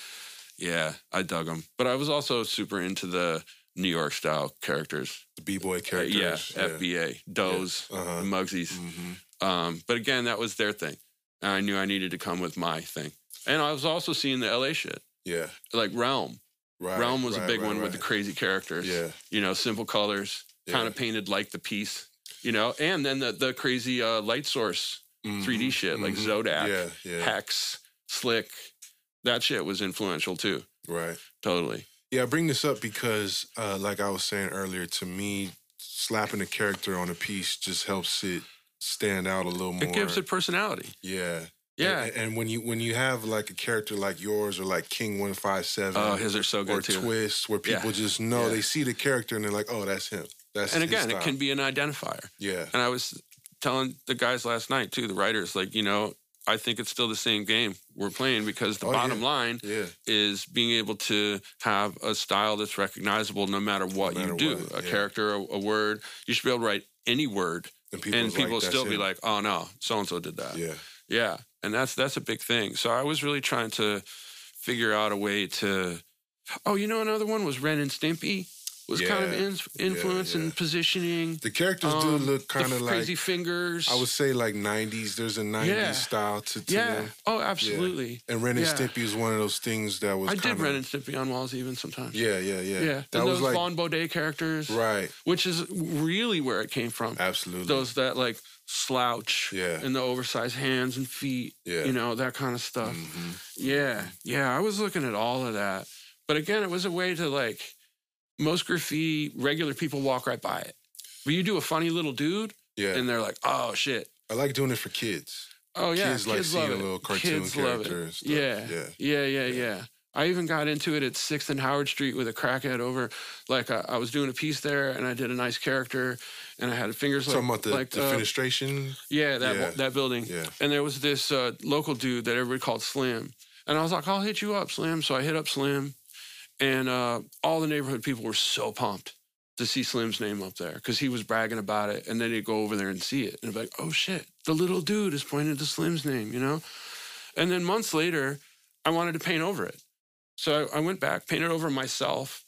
yeah, I dug him. But I was also super into the New York style characters. The b boy Uh, characters. yeah, FBA, Doze, Uh-huh. the Mugsies. hmm Um, but again, that was their thing. And I knew I needed to come with my thing. And I was also seeing the LA shit, Yeah. like Realm. Right. Realm was a big right, one with the crazy characters. Yeah. You know, simple colors, kind of painted like the piece. You know, and then the the crazy uh, light source 3D Mhm, shit like mhm. Zodak, Yeah. Yeah. Hex, Slick. That shit was influential too. Right. Totally. Yeah, I bring this up because, uh, like I was saying earlier, to me, slapping a character on a piece just helps it stand out a little more. It gives it personality. yeah, Yeah. And, and when you when you have like a character like yours or like King One Five Seven, Oh, his are so or good too. Twist, where Yeah. people just know Yeah. they see the character and they're like, oh, that's him. That's and again, it can be an identifier. yeah, And I was telling the guys last night too, the writers, like, you know, I think it's still the same game we're playing because the Oh, bottom yeah. line yeah, is being able to have a style that's recognizable no matter what matter you do. what, a yeah. character, a, a word. You should be able to write any word and people, and people like, still be him." like, oh no, so and so did that. yeah, Yeah, and that's that's a big thing. So I was really trying to figure out a way to. Oh, you know, another one was Ren and Stimpy. Was kind of in, influence yeah. and positioning. the characters do Um, look kind of like crazy fingers. I would say like '90s. There's a '90s Yeah. style to, to yeah. them. Oh, absolutely. And Ren and Yeah. Stimpy is one of those things that was. I did kinda, Ren and Stimpy on walls even sometimes. Yeah, yeah, yeah. Yeah. That and was those like Vaughn Bodē characters, right. which is really where it came from. Absolutely. Those that like slouch Yeah. and the oversized hands and feet, Yeah. you know, that kind of stuff. Mhm. Yeah, yeah, I was looking at all of that. But again, it was a way to like most graffiti regular people walk right by it. But you do a funny little dude Yeah. and they're like, "Oh shit." I like doing it for kids. Oh yeah, Kids like seeing love a it. little cartoon kids character it. and stuff. Yeah. Yeah. yeah, yeah, yeah, I even got into it at Sixth and Howard Street with a crackhead over. Like I, I was doing a piece there, and I did a nice character, and I had fingers like Talking about the, like the uh, fenestration. yeah, that Yeah. that building. Yeah. And there was this uh, local dude that everybody called Slim. And I was like, I'll hit you up, Slim. So I hit up Slim. And uh, all the neighborhood people were so pumped to see Slim's name up there because he was bragging about it. And then they'd go over there and see it and be like, oh shit, the little dude is pointing to Slim's name, you know? And then months later, I wanted to paint over it. So I I went back, painted over myself.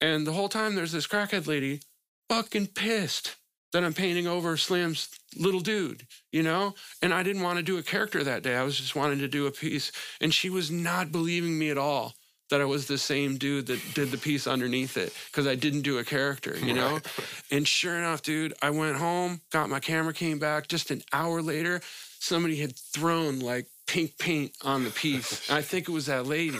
And the whole time there's this crackhead lady fucking pissed that I'm painting over Slim's little dude, you know? And I didn't want to do a character that day. I was just wanting to do a piece. And she was not believing me at all that I was the same dude that did the piece underneath it because I didn't do a character, you know? And sure enough, dude, I went home, got my camera, came back. Just an hour later, somebody had thrown like pink paint on the piece. <laughs> I think it was that lady,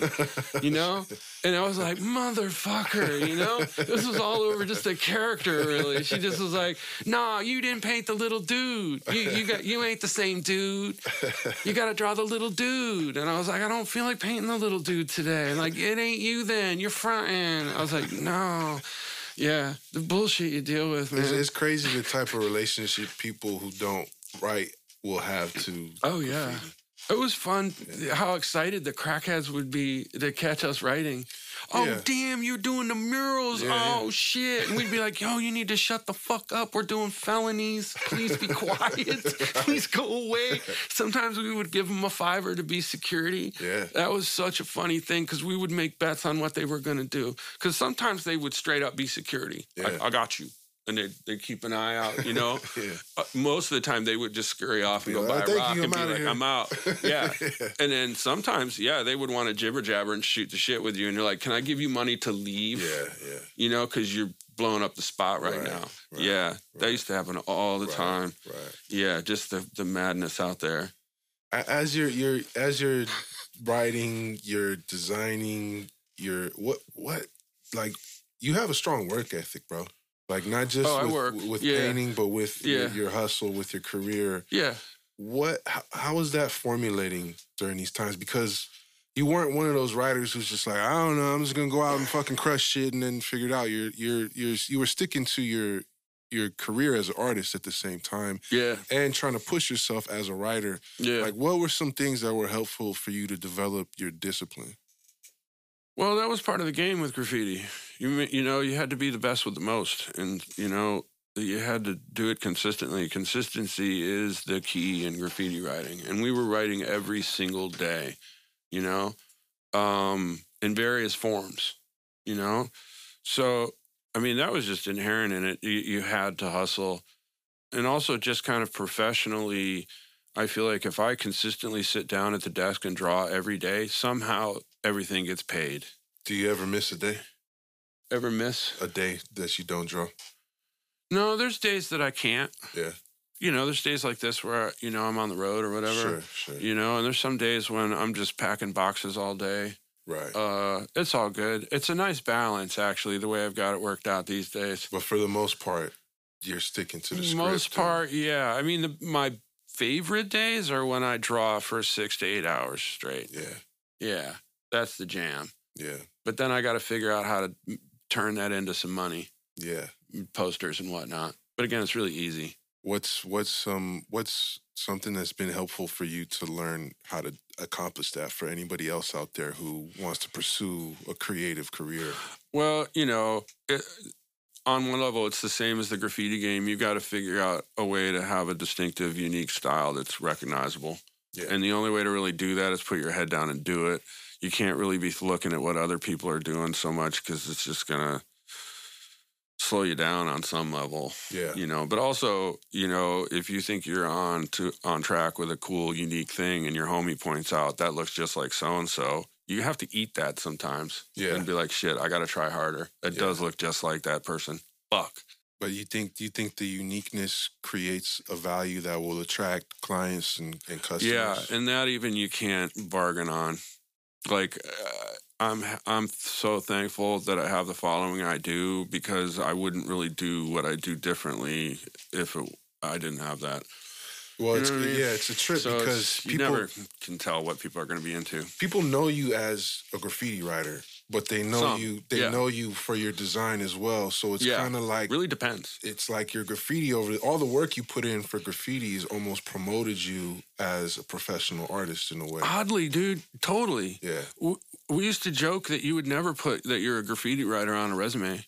you know? <laughs> And I was like, motherfucker, you know? This was all over just a character, really. She just was like, nah, you didn't paint the little dude. You, you, got, you ain't the same dude. You got to draw the little dude. And I was like, I don't feel like painting the little dude today. And like, it ain't you then. You're fronting. I was like, no. Yeah, the bullshit you deal with, man. It's, it's crazy the type of relationship people who don't write will have to. Oh yeah. It was fun how excited the crackheads would be to catch us writing. Oh Yeah. damn, you're doing the murals. Yeah, yeah. oh shit. And we'd be like, yo, you need to shut the fuck up. We're doing felonies. Please be quiet. <laughs> Please go away. Sometimes we would give them a fiver to be security. Yeah. That was such a funny thing because we would make bets on what they were going to do. Because sometimes they would straight up be security. Yeah. I, I got you. And they'd, they'd keep an eye out, you know? <laughs> Yeah. Uh, most of the time they would just scurry off and go buy "Oh, a rock you, and be like, here." I'm out. <laughs> Yeah. and then sometimes, yeah, they would want to jibber jabber and shoot the shit with you. And you're like, can I give you money to leave? Yeah, yeah. You know, because you're blowing up the spot right, Right, now. right, yeah. That used to happen all the Right, time. Right. Yeah. Just the, the madness out there. As you're, you're as you're writing, you're designing, you're what what like you have a strong work ethic, bro. Like not just Oh, with, with Yeah. painting, but with your, Yeah. your hustle, with your career. Yeah. What how, was that formulating during these times? Because you weren't one of those writers who's just like, I don't know, I'm just gonna go out and fucking crush shit and then figure it out. You're you're you're you were sticking to your your career as an artist at the same time Yeah. and trying to push yourself as a writer. Yeah. Like, what were some things that were helpful for you to develop your discipline? Well, that was part of the game with graffiti. You you know you had to be the best with the most, and you know you had to do it consistently. Consistency is the key in graffiti writing, and we were writing every single day. You know, um, in various forms. You know, so I mean, that was just inherent in it. You, you had to hustle. And also, just kind of professionally, I feel like if I consistently sit down at the desk and draw every day, somehow everything gets paid. Do you ever miss a day? Ever miss? A day that you don't draw? No, there's days that I can't. Yeah. You know, there's days like this where, you know, I'm on the road or whatever. Sure, sure. You know, and there's some days when I'm just packing boxes all day. Right. Uh, it's all good. It's a nice balance, actually, the way I've got it worked out these days. but for the most part, you're sticking to the. Most part, yeah. I mean, the, my favorite days are when I draw for six to eight hours straight. Yeah. Yeah, that's the jam. Yeah. But then I got to figure out how to turn that into some money, Yeah. Mm, posters and whatnot. But again, it's really easy. What's what's some what's something that's been helpful for you to learn how to accomplish that for anybody else out there who wants to pursue a creative career? Well, you know, it, on one level, it's the same as the graffiti game. You've got to figure out a way to have a distinctive, unique style that's recognizable. Yeah. And the only way to really do that is put your head down and do it. You can't really be looking at what other people are doing so much because it's just gonna slow you down on some level. Yeah. You know, but also, you know, if you think you're on to on track with a cool, unique thing, and your homie points out that looks just like so and so, you have to eat that sometimes. Yeah. And be like, shit, I got to try harder. It Yeah. does look just like that person. Fuck. But you think do you think the uniqueness creates a value that will attract clients and, and customers? Yeah, and that even you can't bargain on. Like uh, I'm I'm so thankful that I have the following I do because I wouldn't really do what I do differently if it, I didn't have that. well, you it's, know what I mean? yeah, it's a trip So because it's- you people never can tell what people are going to be into. people know you as a graffiti writer, but they know Some, you they yeah. know you for your design as well. So it's Yeah, kind of like Really depends. it's like your graffiti over all the work you put in for graffiti has almost promoted you as a professional artist in a way. Oddly, dude, totally. yeah, W- We used to joke that you would never put that you're a graffiti writer on a resume,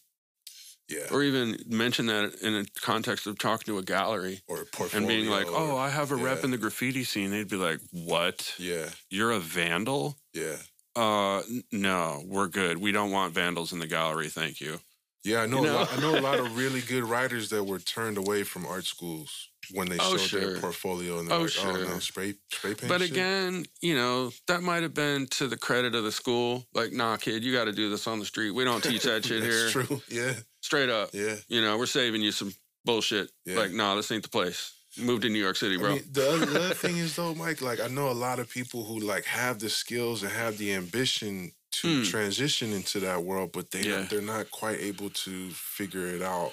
yeah. or even mention that in a context of talking to a gallery. Or a portfolio, and being like, "Oh, or- I have a rep in the graffiti scene," they'd be like, "What? yeah, You're a vandal?" yeah, Uh, no, we're good. We don't want vandals in the gallery. Thank you. yeah. I know, You a know? lot, I know a lot of <laughs> really good writers that were turned away from art schools when they Oh, showed their portfolio and they're Oh, like, "Oh no, spray spray paint." But shit?" again, you know, that might have been to the credit of the school. Like, nah, kid, you got to do this on the street. We don't teach that <laughs> shit here. True. Yeah, Straight up. yeah. You know, we're saving you some bullshit. Yeah. Like, nah, this ain't the place. Move to New York City, bro. I mean, the, other, the other thing is though, Mike. Like I know a lot of people who like have the skills and have the ambition to Hmm. transition into that world, but they Yeah. they're not quite able to figure it out.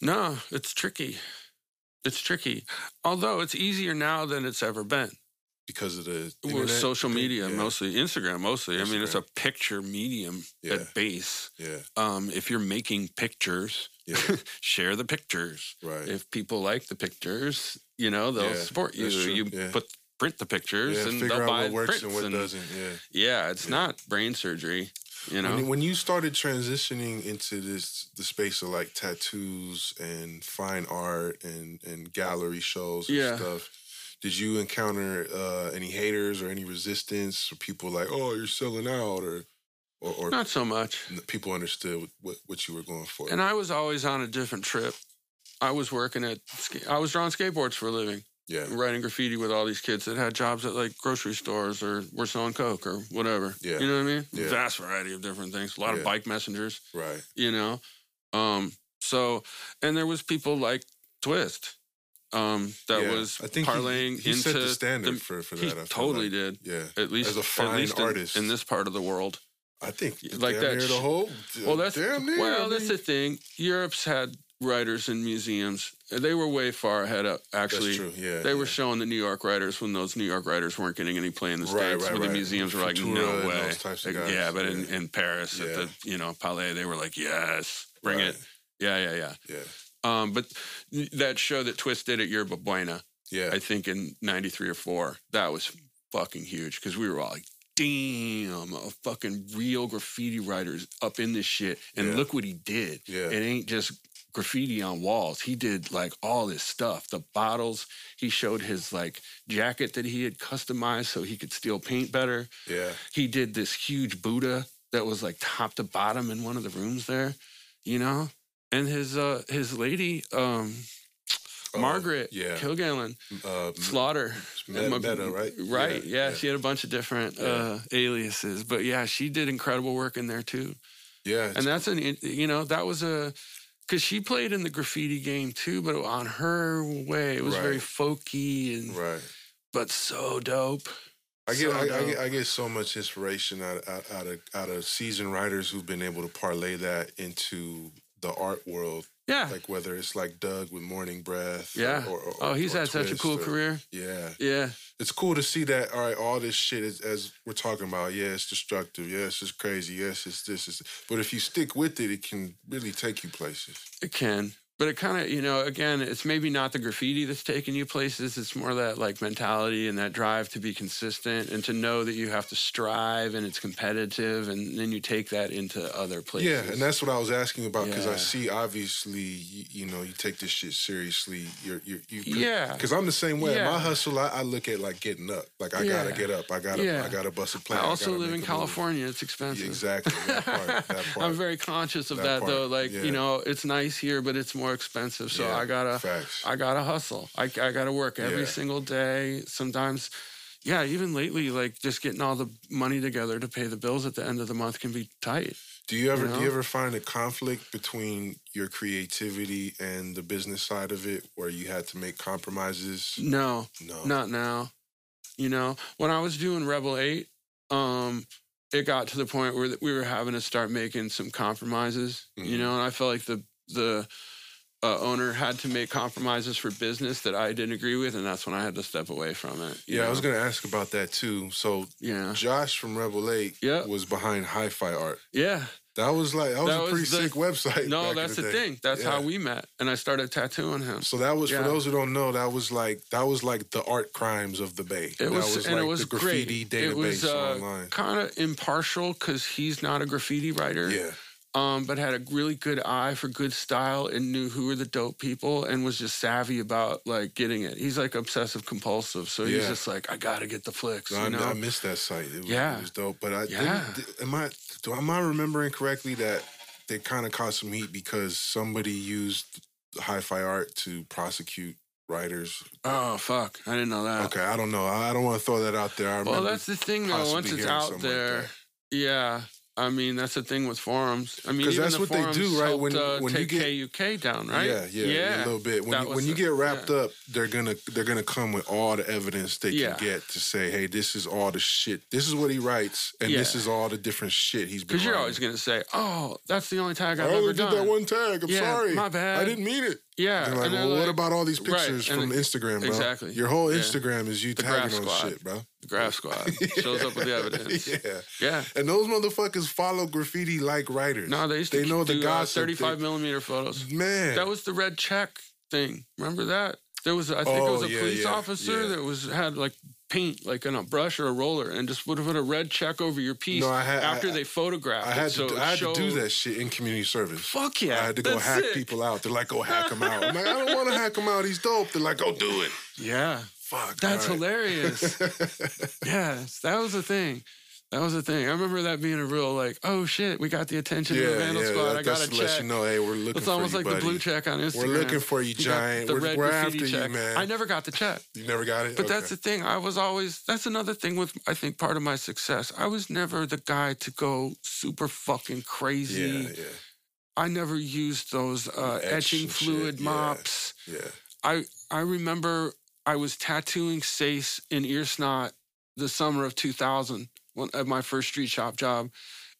no, it's tricky. It's tricky. Although it's easier now than it's ever been. because of the Well, social media, Yeah, mostly Instagram, mostly. I mean, it's a picture medium Yeah. at base. Yeah, Um, if you're making pictures, yeah, <laughs> share the pictures. right. If people like the pictures, you know they'll Yeah, support you. You yeah. put print the pictures and figure they'll out buy what works and what and- doesn't. Yeah. Yeah, it's not brain surgery. You know, When, when you started transitioning into this the space of like tattoos and fine art and and gallery shows and Yeah. stuff, did you encounter uh, any haters or any resistance or people like, oh, you're selling out or or, or not so much. people understood what what you were going for? And I was always on a different trip. I was working at, I was drawing skateboards for a living, yeah, writing graffiti with all these kids that had jobs at like grocery stores or were selling coke or whatever. Yeah. you know what I mean? Yeah. Vast variety of different things. A lot Yeah. of bike messengers. right. you know um so and there was people like twist um that Yeah. was I think he- parlaying he, into set the standard the- for for he that. I totally like. did Yeah, at least As a fine least in- artist. in, this part of the world I think Like that near the whole. well that's damn near. well I that's the thing europe's had writers in museums they were way far ahead of actually that's true. Yeah, they were showing the New York writers when those New York writers weren't getting any play in the Right, states. right, when right. the museums were like, no way. those types of Like, yeah, but in, yeah. in Paris at the you know Palais, they were like, yes, bring it. Yeah, yeah, yeah. Yeah, Um, but that show that Twist did at Yerba Buena, yeah. I think in '93 or four, that was fucking huge because we were all like, "Damn, a fucking real graffiti writers up in this shit." And Yeah. look what he did. Yeah. It ain't just graffiti on walls. He did like all this stuff. The bottles. He showed his like jacket that he had customized so he could steal paint better. yeah. He did this huge Buddha that was like top to bottom in one of the rooms there. You know, and his uh his lady um Margaret yeah. Kilgallen Uh, Slaughter. Meta, Meta, right? Right. Yeah, yeah. She had a bunch of different Yeah. uh, aliases, but yeah, she did incredible work in there too. Yeah, And that's an you know that was a because she played in the graffiti game too, but on her way. It was very Right. folky and right. but so dope. I get, So I, I get, I get so much inspiration out, out, out of out of seasoned writers who've been able to parlay that into the art world. Yeah. Like whether it's like Doug with Morning Breath. yeah. Or, or- oh, he's had such a cool or- career. Yeah, Yeah. it's cool to see that. All right, all this shit is as we're talking about. Yeah, it's destructive. Yes, it's crazy. Yes, it's this. It's, but if you stick with it, it can really take you places. It can. But it kind of, you know, again, it's maybe not the graffiti that's taking you places. It's more that like mentality and that drive to be consistent and to know that you have to strive and it's competitive and then you take that into other places. Yeah, and that's what I was asking about because I see obviously you, you know you take this shit seriously. You're you you Yeah. because I'm the same way. Yeah. My hustle, I, I look at like getting up. Like I gotta get up. I gotta Yeah. I gotta bust a plan. I also gotta live in a move. California. It's Yeah, expensive. exactly. That part. That part. <laughs> I'm very conscious of That that, though. Like yeah. you know, it's nice here, but it's more expensive. So Yeah, I gotta, facts. I gotta hustle. I, I gotta work every Yeah. single day. Sometimes, yeah, even lately, like just getting all the money together to pay the bills at the end of the month can be tight. do you ever you do you ever find a conflict between your creativity and the business side of it, where you had to make compromises? No, No. not now. You know, when I was doing Rebel Eight, um, it got to the point where we were having to start making some compromises. You Mhm. know, and I felt like the the uh, owner had to make compromises for business that I didn't agree with, and that's when I had to step away from it. Yeah, I was gonna ask about that too. So Yeah, Josh from Rebel Eight Yeah. was behind Hi-Fi Art. yeah. That was like that was That a was pretty the- sick website. No, that's the, day. thing. That's how we met, and I started tattooing him. So that was Yeah. for those who don't know. That was like that was like the art crimes of the Bay. It that was, was and like it was the graffiti great. database it was uh, online. kind of impartial because he's not a graffiti writer. Yeah, um, but had a really good eye for good style and knew who were the dope people and was just savvy about like getting it. He's like obsessive compulsive, so he's Yeah. just like, I gotta get the flicks, No, I, you know. I missed that site. It was, Yeah. it was dope. But I Yeah. didn't, am I do am I remembering correctly that they kind of caught some heat because somebody used Hi-Fi Art to prosecute writers? oh fuck, I didn't know that. Okay, I don't know. I don't want to throw that out there. I Well, that's the thing though. Once it's out something like there, yeah. I mean, that's the thing with forums. I mean, 'Cause even that's the what they do, right? When- uh, when you get- KUK down, right? Yeah, yeah, yeah, a little bit. When you, when you get wrapped yeah. up, they're gonna they're gonna come with all the evidence they Yeah. can get to say, hey, this is all the shit. This is what he writes, and this is all the different shit he's. Because you're always gonna say, "Oh, that's the only tag I've I only ever did done." that one tag. I'm sorry. my bad. I didn't mean it. Yeah, They're like, well, what about all these pictures and from the- Instagram, bro? exactly. Your whole Yeah. Instagram is you The tagging on Squad. shit, bro. The Graph Squad <laughs> shows up with the evidence. yeah. Yeah. And those motherfuckers follow graffiti like writers. No, they used to they know the do, uh, 35 they- millimeter photos. Man, That was the red check thing. Remember that? There was, I think it was Oh, a yeah, police yeah, officer yeah. that was had like paint, like in a brush or a roller, and just would have put a red check over your piece No, had- after I- they photographed I it. had so to it I had to do that shit in community service. Fuck yeah! I had to go hack sick. people out. They're like, go hack him out. I'm like, I don't want to hack him out. He's dope. They're like, go do it. Yeah, Fuck. that's right. hilarious. <laughs> yes, that was the thing. That was the thing. I remember that being a real like, oh shit, we got the attention of the yeah, Vandal yeah. Squad. that- I got a let check. you know, hey, we're looking It's for almost you, like buddy. the blue check on Instagram. We're looking for you, You giant. The We're, red we're graffiti after check. you, man. I never got the check. You never got it. But Okay. that's the thing. I was always, that's another thing with, I think, part of my success. I was never the guy to go super fucking crazy. yeah, yeah, I never used those uh, Etch etching fluid shit, mops. yeah. I, I remember I was tattooing Sace in Earsnot the summer of 2000 when, at my first street shop job,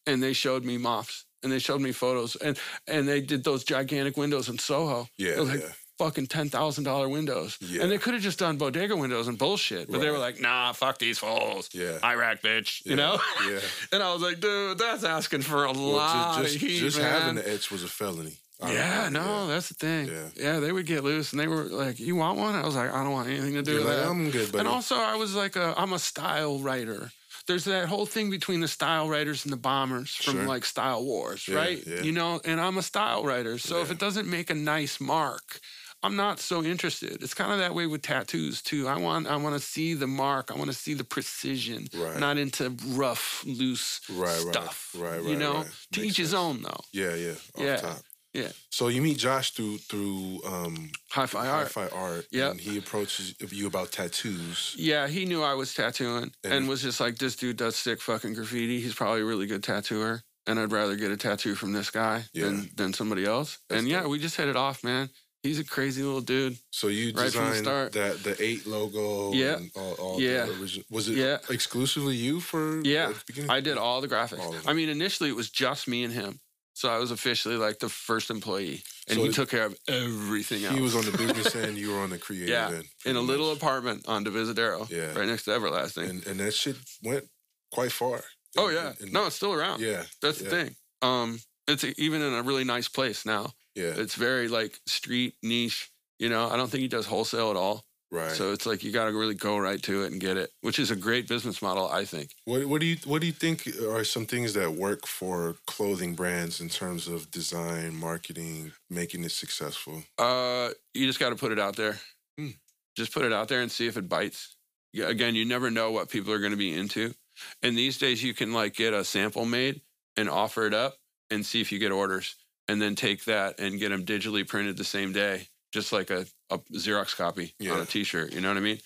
and they showed me mops. And they showed me photos, and and they did those gigantic windows in Soho. Yeah, like yeah. fucking ten thousand dollar windows. Yeah. And they could have just done bodega windows and bullshit, but they were like, nah, fuck these fools. Yeah. IRAK bitch. Yeah, You know? yeah. <laughs> and I was like, dude, that's asking for a Well, lot ju- just of heat, just man. having the etch was a felony. I yeah, no, that's the thing. Yeah. Yeah. they would get loose and they were like, You want one? I was like, I don't want anything to do You're with like, that. I'm good, buddy. and also I was like "I'm a style writer. There's that whole thing between the style writers and the bombers from Sure. like Style Wars, Yeah, right? yeah. You know, and I'm a style writer. So if it doesn't make a nice mark, I'm not so interested. It's kind of that way with tattoos too. I want I want to see the mark. I want to see the precision. Right. Not into rough, loose Right, right, stuff. right, You know, right. to Makes each his own though. Yeah, yeah. Off Yeah. top. Yeah. So you meet Josh through through um, Hi-Fi art. Hi-Fi Art. Yep. And he approaches you about tattoos. Yeah, he knew I was tattooing And- and was just like, this dude does sick fucking graffiti. He's probably a really good tattooer. And I'd rather get a tattoo from this guy Yeah. than, than somebody else. That's and yeah, we just hit it off, man. He's a crazy little dude. So you Right from the designed start. that the eight logo. Yeah. And all, all Yeah. Was it Yeah. exclusively you for? Yeah, the beginning? I did all the graphics. All. I mean, initially it was just me and him. So I was officially like the first employee. And So he it- took care of everything else. He was on the business <laughs> end. You were on the creative Yeah, end. in a little apartment on Divisadero, Yeah. right next to Everlasting. and and that shit went quite far. oh In- yeah, in- no, it's still around. yeah, That's yeah. the thing. Um, it's even in a really nice place now. yeah, It's very like street niche. You know, I don't think he does wholesale at all. Right. So it's like you got to really go right to it and get it, which is a great business model, I think. What what do you what do you think are some things that work for clothing brands in terms of design, marketing, making it successful? Uh, you just got to put it out there. Hmm. Just put it out there and see if it bites. Again, you never know what people are going to be into. And these days, you can like get a sample made and offer it up and see if you get orders, and then take that and get them digitally printed the same day, just like a, a Xerox copy on a T-shirt. You know what I mean?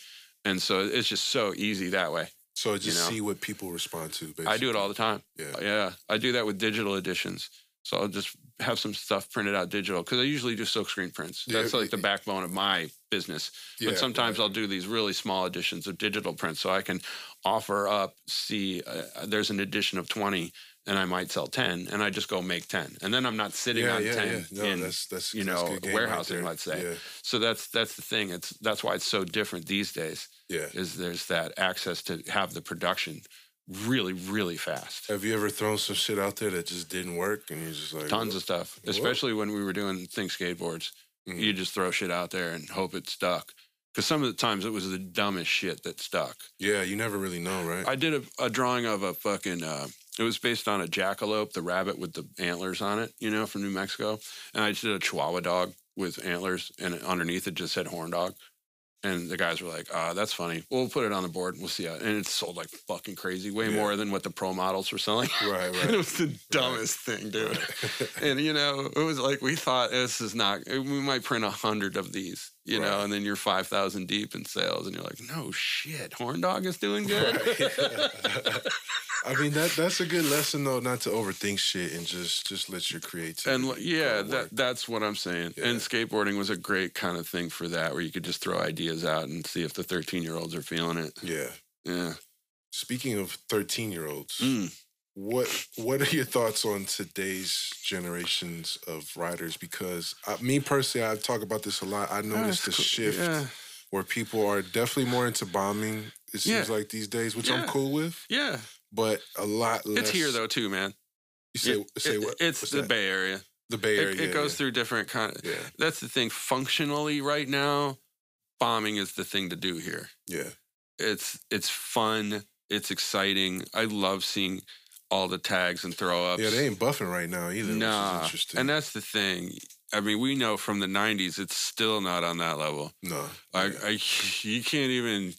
And so it's just so easy that way. So just know. see what people respond to. Basically. I do it all the time. Yeah. Yeah, I do that with digital editions. So I'll just have some stuff printed out digital because I usually do silkscreen prints. Yeah, That's like the backbone of my business. Yeah, but sometimes right. I'll do these really small editions of digital prints so I can offer up, see, uh, there's an edition of 20 and I might sell 10 and I just go make 10. And then I'm not sitting yeah, on yeah, 10 yeah. No, in, that's that's you know, warehousing, right let's say. So that's that's the thing. It's that's why it's so different these days yeah. is there's that access to have the production really, really fast. Have you ever thrown some shit out there that just didn't work, and you're just like tons of stuff, Whoa. especially when we were doing think skateboards. Mhm. You just throw shit out there and hope it stuck. Because some of the times it was the dumbest shit that stuck. Yeah, you never really know, right? I did a, a drawing of a fucking. Uh, it was based on a jackalope, the rabbit with the antlers on it, you know, from New Mexico. And I just did a Chihuahua dog with antlers, and underneath it just said horn dog. And the guys were like, "Ah, that's funny. We'll put it on the board. And we'll see how." And it sold like fucking crazy, way Yeah. more than what the pro models were selling. right, and right. <laughs> it was the dumbest thing, dude. <laughs> And you know, it was like we thought this is not. We might print a hundred of these, you know, and then you're five thousand deep in sales, and you're like, no shit, Horn Dog is doing <laughs> good. Right. I mean that that's a good lesson though, not to overthink shit and just just let your creativity. and yeah, that that's what I'm saying. And skateboarding was a great kind of thing for that, where you could just throw ideas out and see if the 13 year olds are feeling it. yeah. Yeah. Speaking of thirteen year olds, Mm. What what are your thoughts on today's generations of riders? Because uh, me personally, I talk about this a lot. I noticed the cool. shift Yeah. where people are definitely more into bombing. It seems Yeah. like these days, which I'm cool with, Yeah. but a lot less. It's here though too, man. You say It- say it- what? It's What's the that? Bay Area. the Bay Area. It, it goes yeah. through different kind of. Yeah, That's the thing. Functionally, right now, bombing is the thing to do here. yeah, It's it's fun. It's exciting. I love seeing all the tags and throw ups. yeah. They ain't buffing right now either, nah, interesting. and that's the thing. I mean, we know from the '90s, it's still not on that level. no, I, yeah. I <laughs> you can't even.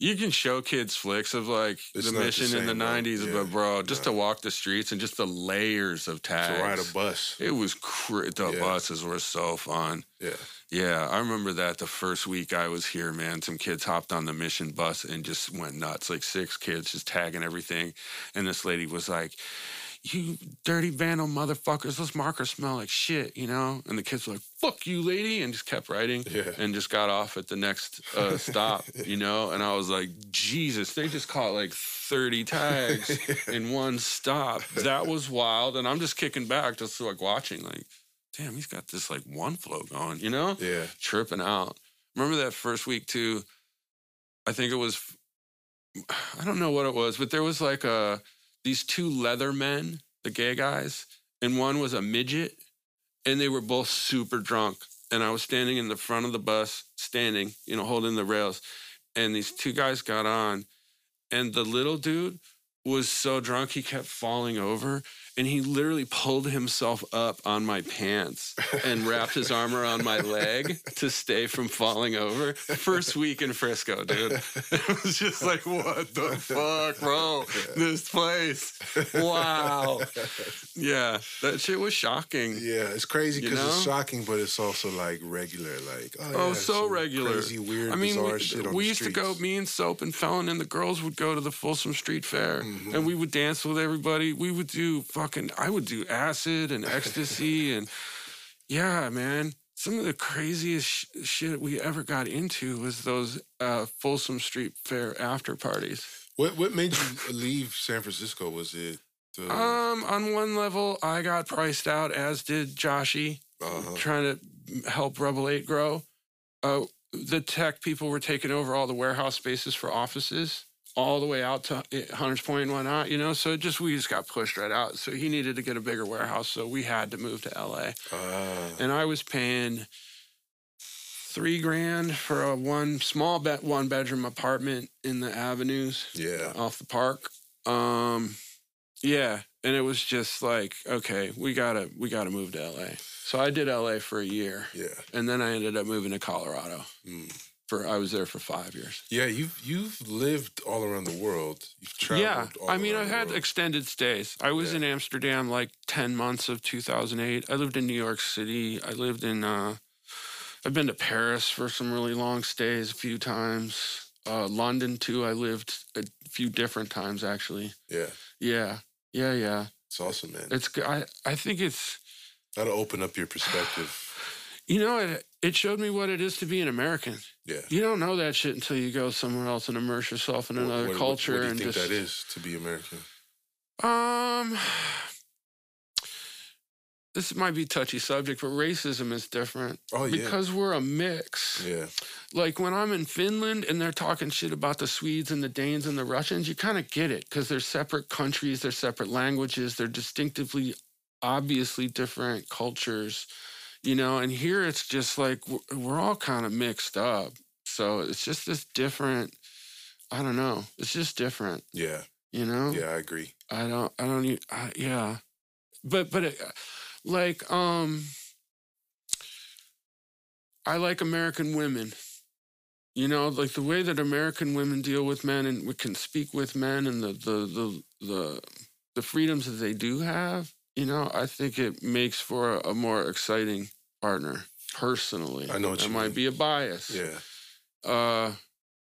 You can show kids flicks of like It's the not the mission in the '90s, Yeah, but bro, just to walk the streets and just the layers of tags. to ride a bus. It was cr- the Yeah. buses were so fun. Yeah, Yeah, I remember that the first week I was here, man. Some kids hopped on the mission bus and just went nuts. Like six kids just tagging everything. And this lady was like, You dirty vandal motherfuckers, those markers smell like shit, you know? And the kids were like, Fuck you, lady, and just kept writing yeah. and just got off at the next uh, <laughs> stop, you know? And I was like, Jesus, they just caught like 30 tags <laughs> in one stop. That was wild. And I'm just kicking back, just like watching, like, damn, he's got this like one flow going, you know? yeah, Tripping out. Remember that first week too? I think it was, I don't know what it was, but there was like a, these two leather men, the gay guys, and one was a midget, and they were both super drunk. And I was standing in the front of the bus, standing, you know, holding the rails. And these two guys got on, and the little dude was so drunk he kept falling over and he literally pulled himself up on my pants and wrapped his arm around my leg to stay from falling over. First week in Frisco, dude. <laughs> It was just like, what the fuck, bro? This place. Wow. Yeah, that shit was shocking. Yeah, it's crazy You because it's shocking, but it's also like regular. Like, oh, Oh, yeah, so regular. crazy, weird, I mean, bizarre we, shit on we used to go, me and Soap and Felon and the girls would go to the Folsom Street Fair Mhm. and we would dance with everybody. We would do fucking, I would do acid and ecstasy. <laughs> and yeah, man, some of the craziest sh- shit we ever got into was those uh, Folsom Street Fair after parties. What what made you leave San Francisco? Was it the Um, on one level, I got priced out, as did Joshy. uh-huh. trying to help Rebel 8 grow. Uh, the tech people were taking over all the warehouse spaces for offices all the way out to Hunters Point and whatnot, you know? So it just, we just got pushed right out. So he needed to get a bigger warehouse. So we had to move to LA. Ah, And I was paying three grand for a one small bet, one bedroom apartment in the avenues yeah. off the park. Um, yeah, and it was just like, okay, we gotta we gotta move to LA. So I did LA for a year, Yeah. and then I ended up moving to Colorado. Mm. For I was there for five years. Yeah, you've you've lived all around the world. You've traveled. yeah, I mean, I've had world. extended stays. I was Yeah. in Amsterdam like ten months of 2008. I lived in New York City. I lived in. uh I've been to Paris for some really long stays a few times. Uh, London too. I lived a few different times actually. yeah. Yeah, yeah, yeah. It's awesome, man. It's I I think it's That'll open up your perspective. <sighs> you know it it showed me what it is to be an American. Yeah. You don't know that shit until you go somewhere else and immerse yourself in What- another what, culture What, what do you and think just that is to be American? um <sighs> this might be a touchy subject, but racism is different Oh yeah. because we're a mix. yeah. Like when I'm in Finland and they're talking shit about the Swedes and the Danes and the Russians, you kind of get it because they're separate countries, they're separate languages, they're distinctively, obviously different cultures, you know. And here it's just like we're, all kind of mixed up. So it's just this different. I don't know. It's just different, Yeah. you know. Yeah. I agree. I don't. I don't. I, yeah, but but it, like um, I like American women. You know, like the way that American women deal with men and we can speak with men and the the the the, the freedoms that they do have. You know, I think it makes for a, more exciting partner. Personally, I know what that might mean. be a bias. Yeah. Uh,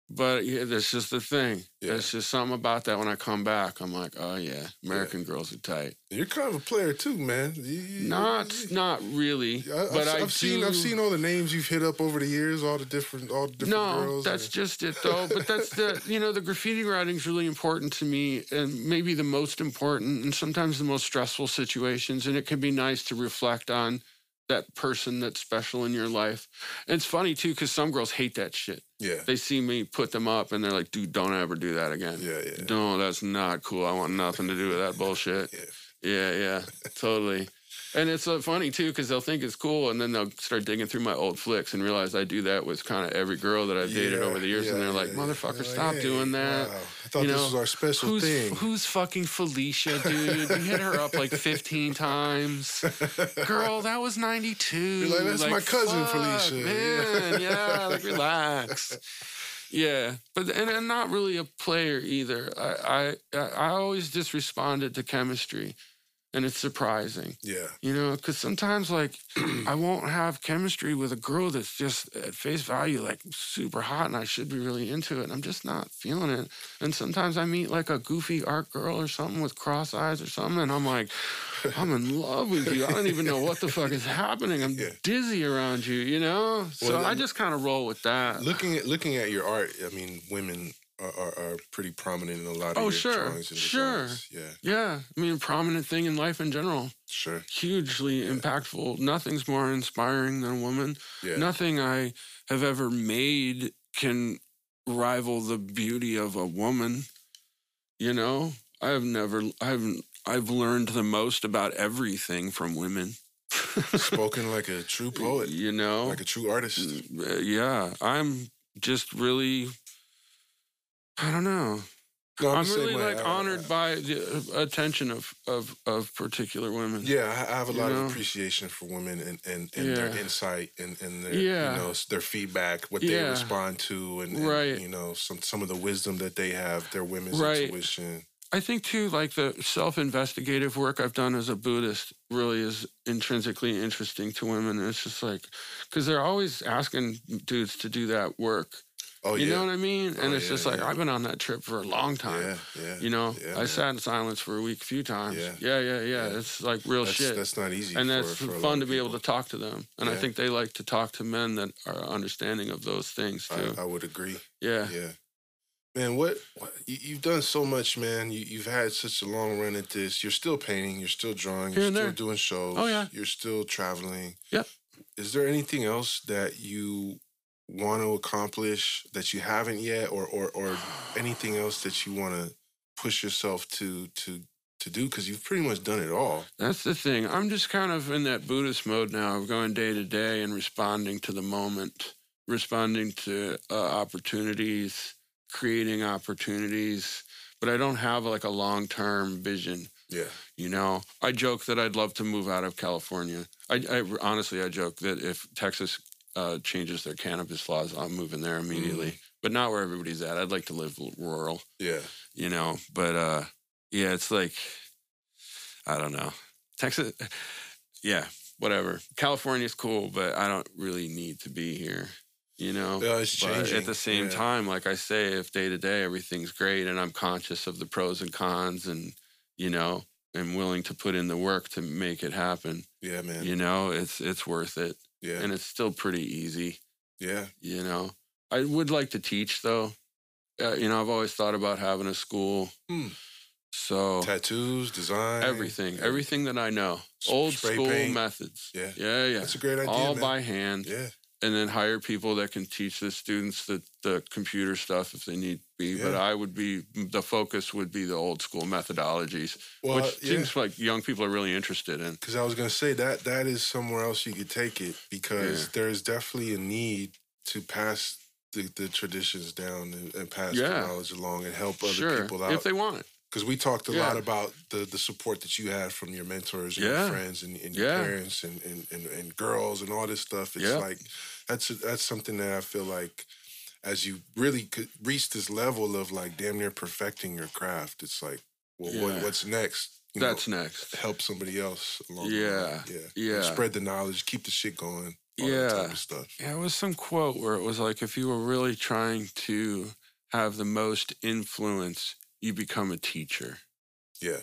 but yeah, that's just the thing. Yeah. There's just something about that when I come back. I'm like, oh yeah, American girls are tight. You're kind of a player too, man. You- you- Not, not really. I, I've, but I I've seen I've seen all the names you've hit up over the years, all the different all the different No, girls. that's and- just it <laughs> though. But that's the you know the graffiti writing's really important to me, and maybe the most important, and sometimes the most stressful situations. And it can be nice to reflect on that person that's special in your life. And it's funny too because some girls hate that shit. Yeah, They see me put them up, and they're like, "Dude, don't ever do that again." yeah, yeah, No, that's not cool. I want nothing to do with that bullshit. <laughs> yeah. Yeah, yeah, totally. And it's uh, funny too because they'll think it's cool, and then they'll start digging through my old flicks and realize I do that with kind of every girl that I've dated Yeah, over the years, and they're like, "Motherfucker, They're like, stop "Hey, doing that." wow, I thought You this know, was our special Who's thing. who's fucking Felicia, dude? we hit her up like <laughs> fifteen times. Girl, that was ninety two. Like, "That's my cousin, Felicia." Man, yeah, like relax. Yeah, but and I'm not really a player either. I I I always just responded to chemistry, and it's surprising, yeah, you know, because sometimes like <clears throat> I won't have chemistry with a girl that's just at face value like super hot, and I should be really into it, and I'm just not feeling it. And sometimes I meet like a goofy art girl or something with cross eyes or something, and I'm like, I'm in love with you. I don't even know what the fuck is happening. I'm <laughs> Yeah. dizzy around you, you know. So Well, I just kind of roll with that. looking at looking at your art, I mean, women are, are, are pretty prominent in a lot of Oh, your sure, sure. Yeah, Yeah, I mean, prominent thing in life in general. sure. Hugely impactful. Nothing's more inspiring than a woman. Yeah, Nothing I have ever made can rival the beauty of a woman. You know, I've never, I've, I've learned the most about everything from women. <laughs> spoken like a true poet, You know, like a true artist. Uh, yeah, I'm just really, I don't know. No, I'm same really way. like honored I- by the uh, attention of of of particular women. Yeah, I have a You lot know? of appreciation for women and, and, and their insight and, and their Yeah. you know their feedback, what they respond to, and, and, Right. you know some some of the wisdom that they have, their women's Right. intuition. I think too, like the self-investigative work I've done as a Buddhist really is intrinsically interesting to women. And it's just like, because they're always asking dudes to do that work. Oh you yeah, know what I mean? And Oh, it's yeah, just like yeah. I've been on that trip for a long time. yeah, yeah. You know, I sat in silence for a week a few times. Yeah. yeah, yeah. It's like real that's, shit. that's not easy, and for, that's for fun to be able to talk to them. And I think they like to talk to men that are understanding of those things too. I, I would agree. yeah. Yeah. Man, what, what you, you've done so much, man. You, you've had such a long run at this. You're still painting. You're still drawing. Here You're still there. doing shows. Oh, yeah. You're still traveling. Yep. Is there anything else that you want to accomplish that you haven't yet, or or or <sighs> anything else that you want to push yourself to to to do? Because you've pretty much done it all. That's the thing. I'm just kind of in that Buddhist mode now of going day to day and responding to the moment, responding to uh, opportunities, creating opportunities. But I don't have like a long term vision. Yeah. You know, I joke that I'd love to move out of California. I, I honestly, I joke that if Texas uh, changes their cannabis laws, I'm moving there immediately. But not where everybody's at. I'd like to live rural Yeah. you know but uh yeah it's like i don't know texas <sighs> yeah whatever california's cool but i don't really need to be here you know Yeah, it's but changing. at the same Yeah. time like i say if day to day everything's great and i'm conscious of the pros and cons and you know am willing to put in the work to make it happen Yeah, man. you know it's it's worth it Yeah. and it's still pretty easy Yeah. you know i would like to teach though uh, you know i've always thought about having a school Hmm. so Tattoos, design, everything yeah. everything that i know old spray school paint. methods Yeah. yeah yeah That's a great idea. all man. by hand Yeah. And then hire people that can teach the students the, the computer stuff if they need be but i would be the focus would be the old school methodologies Well, which yeah. seems like young people are really interested in Because I was gonna say that that is somewhere else you could take it because Yeah. there is definitely a need to pass the, the traditions down and, and pass Yeah. the knowledge along and help other sure people out. if they want it Because we talked a Yeah. lot about the the support that you had from your mentors and Yeah. your friends and, and your Yeah. parents and, and, and, and girls and all this stuff. It's like that's that's something that I feel like as you really could reach this level of like damn near perfecting your craft, it's like, well, what, what's next? You know, that's next help somebody else along Yeah, the way. Yeah. yeah. And spread the knowledge, keep the shit going. Yeah. type of stuff. Yeah, it was some quote where it was like, if you were really trying to have the most influence, you become a teacher. Yeah.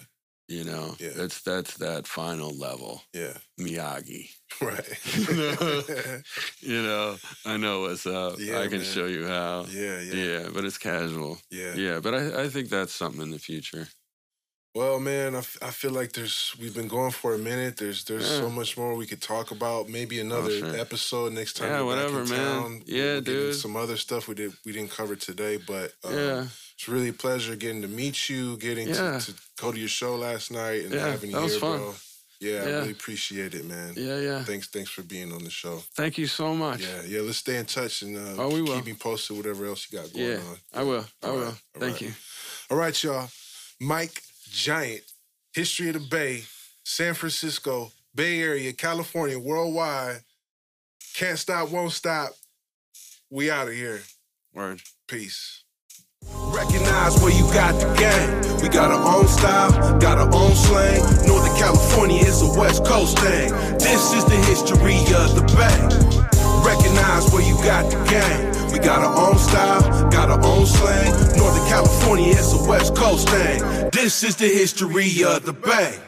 You know, Yeah. that's that's that final level, Yeah. Miyagi. <laughs> Right. <laughs> You know, I know what's up. Yeah, I can man. show you how. yeah, Yeah. yeah. but it's casual. Yeah. Yeah, but I, I think that's something in the future. Well, man, I, f- I feel like there's we've been going for a minute. There's there's Yeah. so much more we could talk about. Maybe another sure. episode next time. Yeah, we're back whatever, in man. town. Yeah, We'll dude. Some other stuff we did we didn't cover today, but um, Yeah. it's really a pleasure getting to meet you, getting Yeah. to, to go to your show last night, and Yeah, having you that was here, fun. bro. Yeah, I really appreciate it, man. Yeah, yeah. Thanks, thanks for being on the show. Thank you so much. Yeah, yeah. Let's stay in touch and uh, Oh, we will. keep me posted. Whatever else you got going Yeah, on. I will. I All will. right, Thank right. you. All right, y'all. Mike Giant, History of the Bay, San Francisco, Bay Area, California, worldwide. Can't stop, won't stop. We out of here. Word. Peace. Recognize where you got the game. We got our own style, got our own slang. Northern California is a West Coast thing. This is the history of the Bay. Recognize where you got the game. We got our own style, got our own slang. Northern California it's a West Coast thing. This is the history of the Bay.